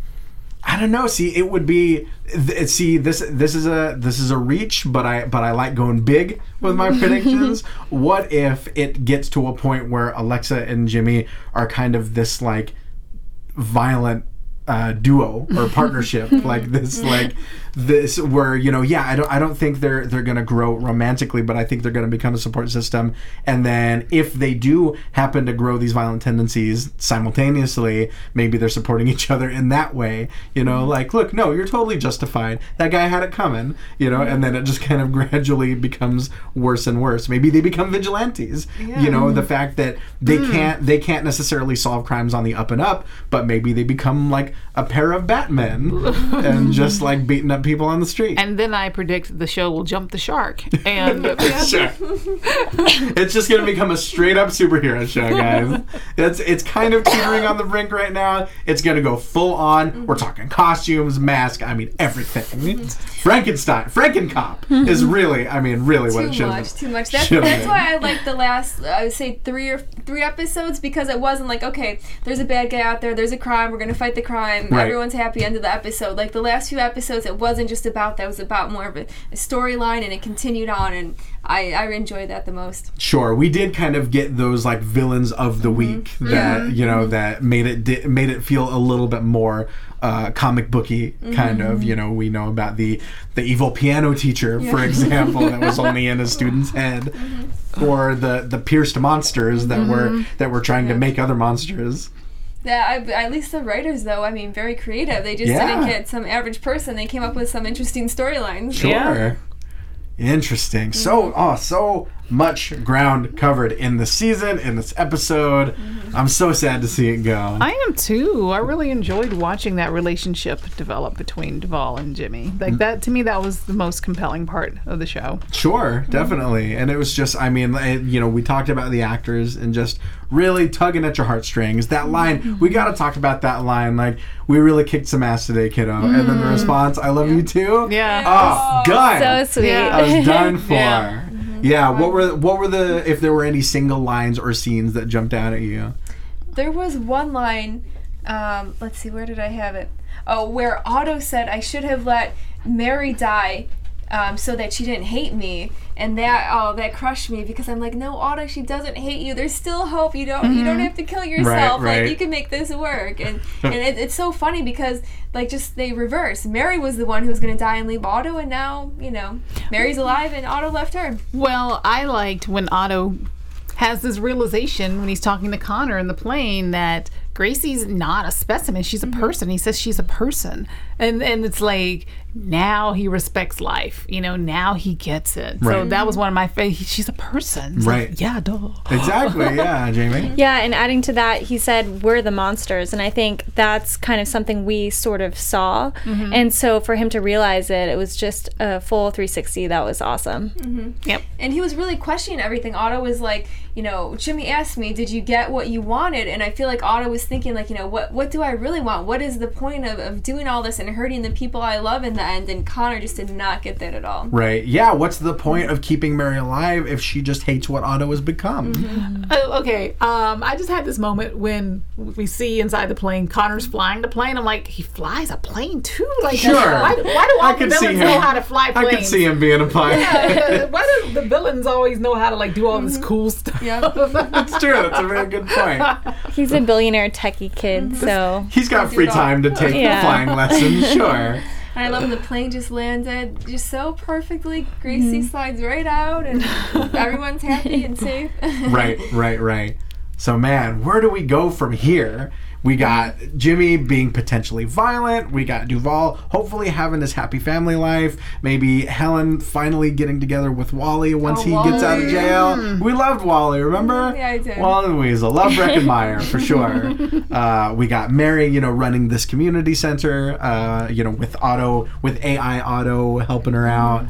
I don't know. See, it would be th- see this this is a this is a reach, but I but I like going big with my [LAUGHS] predictions. What if it gets to a point where Alexa and Jimmy are kind of this like violent uh, duo or partnership [LAUGHS] like this like this where you know yeah I don't I don't think they're they're gonna grow romantically but I think they're gonna become a support system. And then if they do happen to grow these violent tendencies simultaneously maybe they're supporting [LAUGHS] each other in that way you know? Mm-hmm. Like look no you're totally justified. That guy had it coming you know? And then it just kind of [LAUGHS] gradually becomes worse and worse. Maybe they become vigilantes you know? The fact that they mm. can't they can't necessarily solve crimes on the up and up but maybe they become like a pair of batmen [LAUGHS] and just like beating up people on the street And then I predict the show will jump the shark. And [LAUGHS] sure. [LAUGHS] it's just gonna become a straight up superhero show, guys. [LAUGHS] It's it's kind of teetering on the brink right now. It's gonna go full on. We're talking costumes, mask. I mean everything. Frankenstein, Frankencop is really, I mean, really what it too should much, too much. That's Should've that's why I like the last, I would say three or three episodes because it wasn't like okay, there's a bad guy out there, there's a crime, we're gonna fight the crime, Right. everyone's happy. End of the episode. Like the last few episodes, it wasn't just about that. It was about more of a, a storyline, and it continued on, and I I enjoyed that the most. Sure, we did kind of get those like villains of the mm-hmm. week that mm-hmm. you know mm-hmm. that made it di- made it feel a little bit more uh, comic booky kind of. You know, we know about the the evil piano teacher, for example, that was only in a [LAUGHS] student's head, or the the pierced monsters that were that were trying to make other monsters. Yeah, I, at least the writers though, I mean, very creative. They just Yeah. didn't get some average person. They came up with some interesting storylines. Sure. Yeah. Interesting. So, mm-hmm. oh, so much ground covered in the season, in this episode. Mm-hmm. I'm so sad to see it go. I am too. I really enjoyed watching that relationship develop between Duval and Jimmy. Like mm. that to me, that was the most compelling part of the show. Sure, mm-hmm. definitely. And it was just, I mean, it, you know, we talked about the actors and just really tugging at your heartstrings. That line, mm-hmm. we got to talk about that line. Like, we really kicked some ass today, kiddo. And then the response, I love you too. Yeah. Oh, done. So sweet. Yeah. I was done [LAUGHS] for. Yeah. Yeah. What were what were the [LAUGHS] if there were any single lines or scenes that jumped out at you? There was one line. Um, let's see, where did I have it? Oh, where Otto said I should have let Mary die. Um, so that she didn't hate me, and that oh that crushed me because I'm like no Otto she doesn't hate you. There's still hope. You don't you don't have to kill yourself. right. Like you can make this work. And [LAUGHS] and it, it's so funny because like just they reverse. Mary was the one who was gonna die and leave Otto, and now you know Mary's alive and Otto left her. Well, I liked when Otto has this realization when he's talking to Connor in the plane that Gracie's not a specimen. She's a person. He says she's a person. And and it's like now he respects life. You know, now he gets it. Right. So that was one of my favorite. She's a person. It's like, Right. yeah, duh. Exactly. [LAUGHS] Yeah, Jamie. Yeah, and adding to that, he said, We're the monsters. And I think that's kind of something we sort of saw. Mm-hmm. And so for him to realize it, it was just a full 360. That was awesome. Mm-hmm. Yep. and he was really questioning everything. Otto was like, you know, Jimmy asked me, "Did you get what you wanted?" And I feel like Otto was thinking, like, you know, what what do I really want? What is the point of, of doing all this and hurting the people I love in the end? And Connor just did not get that at all. Right. Yeah. What's the point of keeping Mary alive if she just hates what Otto has become? Oh, okay. Um, I just had this moment when we see inside the plane Connor's flying the plane. I'm like, he flies a plane too. Like, Sure. Why, why do all I the could see villains him. know how to fly planes? I planes? could see him being a pilot. [LAUGHS] why do the villains always know how to like do all this mm-hmm. cool stuff? Yep. [LAUGHS] That's true. That's a very good point. [LAUGHS] He's a billionaire techie kid, mhm. so He's got free time to take Yeah. flying lessons. [LAUGHS] Sure. I love when the plane just landed just so perfectly. Gracie mm-hmm. slides right out, and everyone's happy and safe. Right. Right. Right. So man, where do we go from here? We got Jimmy being potentially violent. We got Duval hopefully having his happy family life. Maybe Helen finally getting together with Wally once Oh, he gets out of Wally. jail. We loved Wally, remember? Yeah, I did. Wally Weasel. Love [LAUGHS] Breckenmeyer for sure. [LAUGHS] Uh, we got Mary, you know, running this community center, uh, you know, with Otto, with AI Otto helping her out.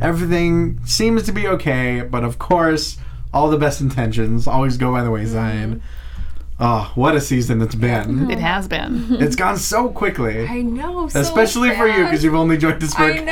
Everything seems to be okay, but of course, all the best intentions always go by the wayside. Oh, what a season it's been. Mm-hmm. It has been. [LAUGHS] It's gone so quickly. I know. So Especially for you, because you've only joined us for I a know.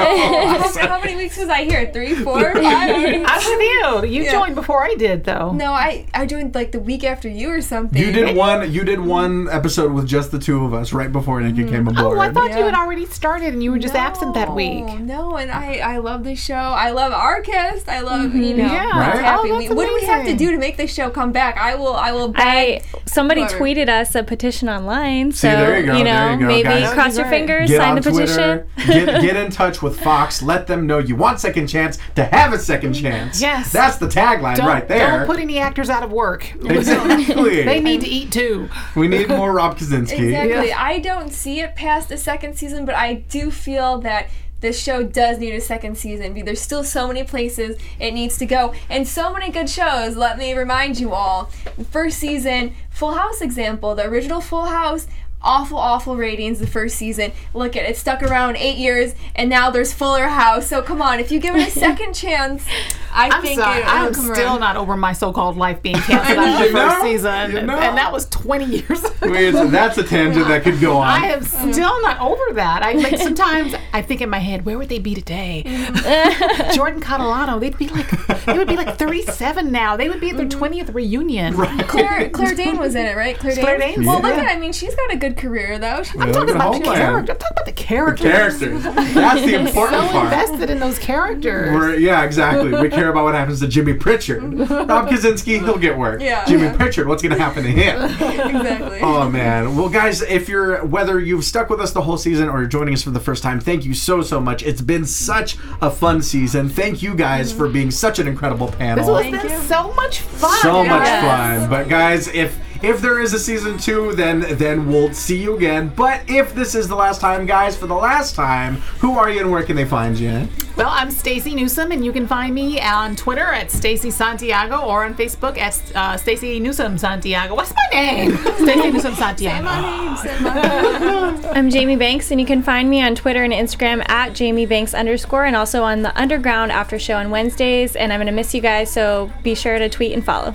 couple. [LAUGHS] How many weeks was I here? Three, four, [LAUGHS] five? I don't even- I'm with you. You Yeah. joined before I did, though. No, I I joined like the week after you or something. You did one. You did one episode with just the two of us right before Nikki mm-hmm. came aboard. Oh, I thought you Yeah. had already started and you were just absent that week. No, No, and I I love this show. I love our cast. I love you mm-hmm. know. Yeah. Right? it's happy. Oh, We- what do we have to amazing. do to make this show come back? I will I will I beg. Somebody Whoever. tweeted us a petition online, so there you go, know there you go, maybe guys. cross your Right. fingers, get sign the Twitter. petition. get [LAUGHS] get in touch with Fox. Let them know you want second chance to have a second chance. Yes. that's the tagline Don't, right there. don't put any actors out of work. exactly. [LAUGHS] They need to eat too. we need more Rob Kazinsky. Exactly. Yeah. I don't see it past the second season, but I do feel that this show does need a second season. There's still so many places it needs to go, and so many good shows. Let me remind you all: the first season, Full House example, the original Full House. Awful, awful ratings the first season. Look at it, stuck around eight years, and now there's Fuller House. So come on, if you give it a [LAUGHS] second chance, I I'm think sorry. it, I'm come still around. not over my so-called life being [LAUGHS] canceled after the You know? first season, You know? and that was 20 years ago. Wait, so that's a tangent that could go on. I am still not over that. I like sometimes I think in my head, where would they be today? Mm-hmm. [LAUGHS] Jordan Catalano, they'd be like, they would be like 37 now. They would be at their mm-hmm. 20th reunion. Claire, Claire Dane was in it, right? Claire Dane. Claire Danes? Well, look Yeah. at. I mean, she's got a good career though. She's I'm talking about oh the Homeland. character. I'm talking about the characters. Characters. That's the [LAUGHS] important part. So part. invested in those characters. We're, yeah, exactly. We care about what happens to Jimmy Pritchard. [LAUGHS] Rob Kazinsky, he'll get work. Yeah. Jimmy Pritchard, what's going to happen to him? exactly. Oh man. Well guys, if you're whether you've stuck with us the whole season or you're joining us for the first time, thank you so so much. It's been such a fun season. Thank you guys for being such an incredible panel. this was Thank been you. so much fun. so much fun. But guys, if if there is a season two, then then we'll see you again. But if this is the last time, guys, for the last time, who are you and where can they find you? Well, I'm Stacey Newsom, and you can find me on Twitter at Stacey Santiago or on Facebook at uh, Stacey Newsom Santiago. What's my name? [LAUGHS] Stacey Newsom Santiago. What's my [LAUGHS] name? I'm Jamie Banks, and you can find me on Twitter and Instagram at Jamie Banks underscore, and also on the Underground After Show on Wednesdays. And I'm gonna miss you guys, so be sure to tweet and follow.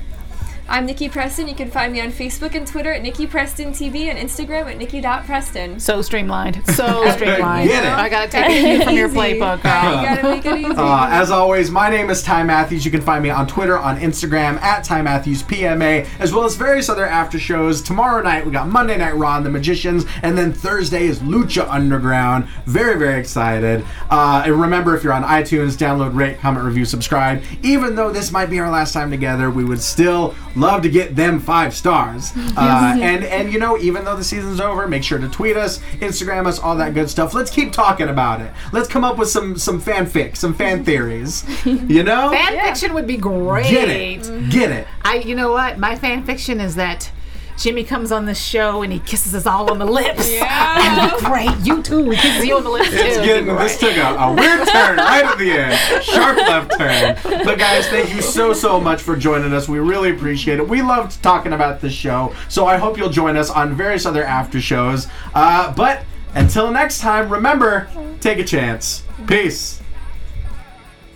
I'm Nikki Preston. You can find me on Facebook and Twitter at Nikki Preston TV and Instagram at Nikki.Preston. So streamlined. [LAUGHS] So streamlined. Get it. I gotta take a cue from your Easy. playbook, Yeah, girl. you gotta make it easy. Uh, as always, my name is Ty Matthews. You can find me on Twitter, on Instagram at Ty Matthews PMA, as well as various other after shows. Tomorrow night we got Monday Night Raw and the Magicians, and then Thursday is Lucha Underground. Very very excited. Uh, and remember, if you're on iTunes, download, rate, comment, review, subscribe. Even though this might be our last time together, we would still love to get them five stars. [LAUGHS] Uh, and and you know, even though the season's over, make sure to tweet us, Instagram us, all that good stuff. Let's keep talking about it. Let's come up with some some fanfic, some fan [LAUGHS] theories. You know, Fan fiction would be great. get it, get it. I, you know what? My fan fiction is that Jimmy comes on this show and he kisses us all on the lips. Yeah. [LAUGHS] Great. You too. He kisses you on the lips too. It's getting. great. This took a, a weird [LAUGHS] turn right at the end. Sharp left turn. But guys, thank you so so much for joining us. We really appreciate it. We loved talking about this show, so I hope you'll join us on various other after shows. Uh, but until next time, remember, take a chance. Peace.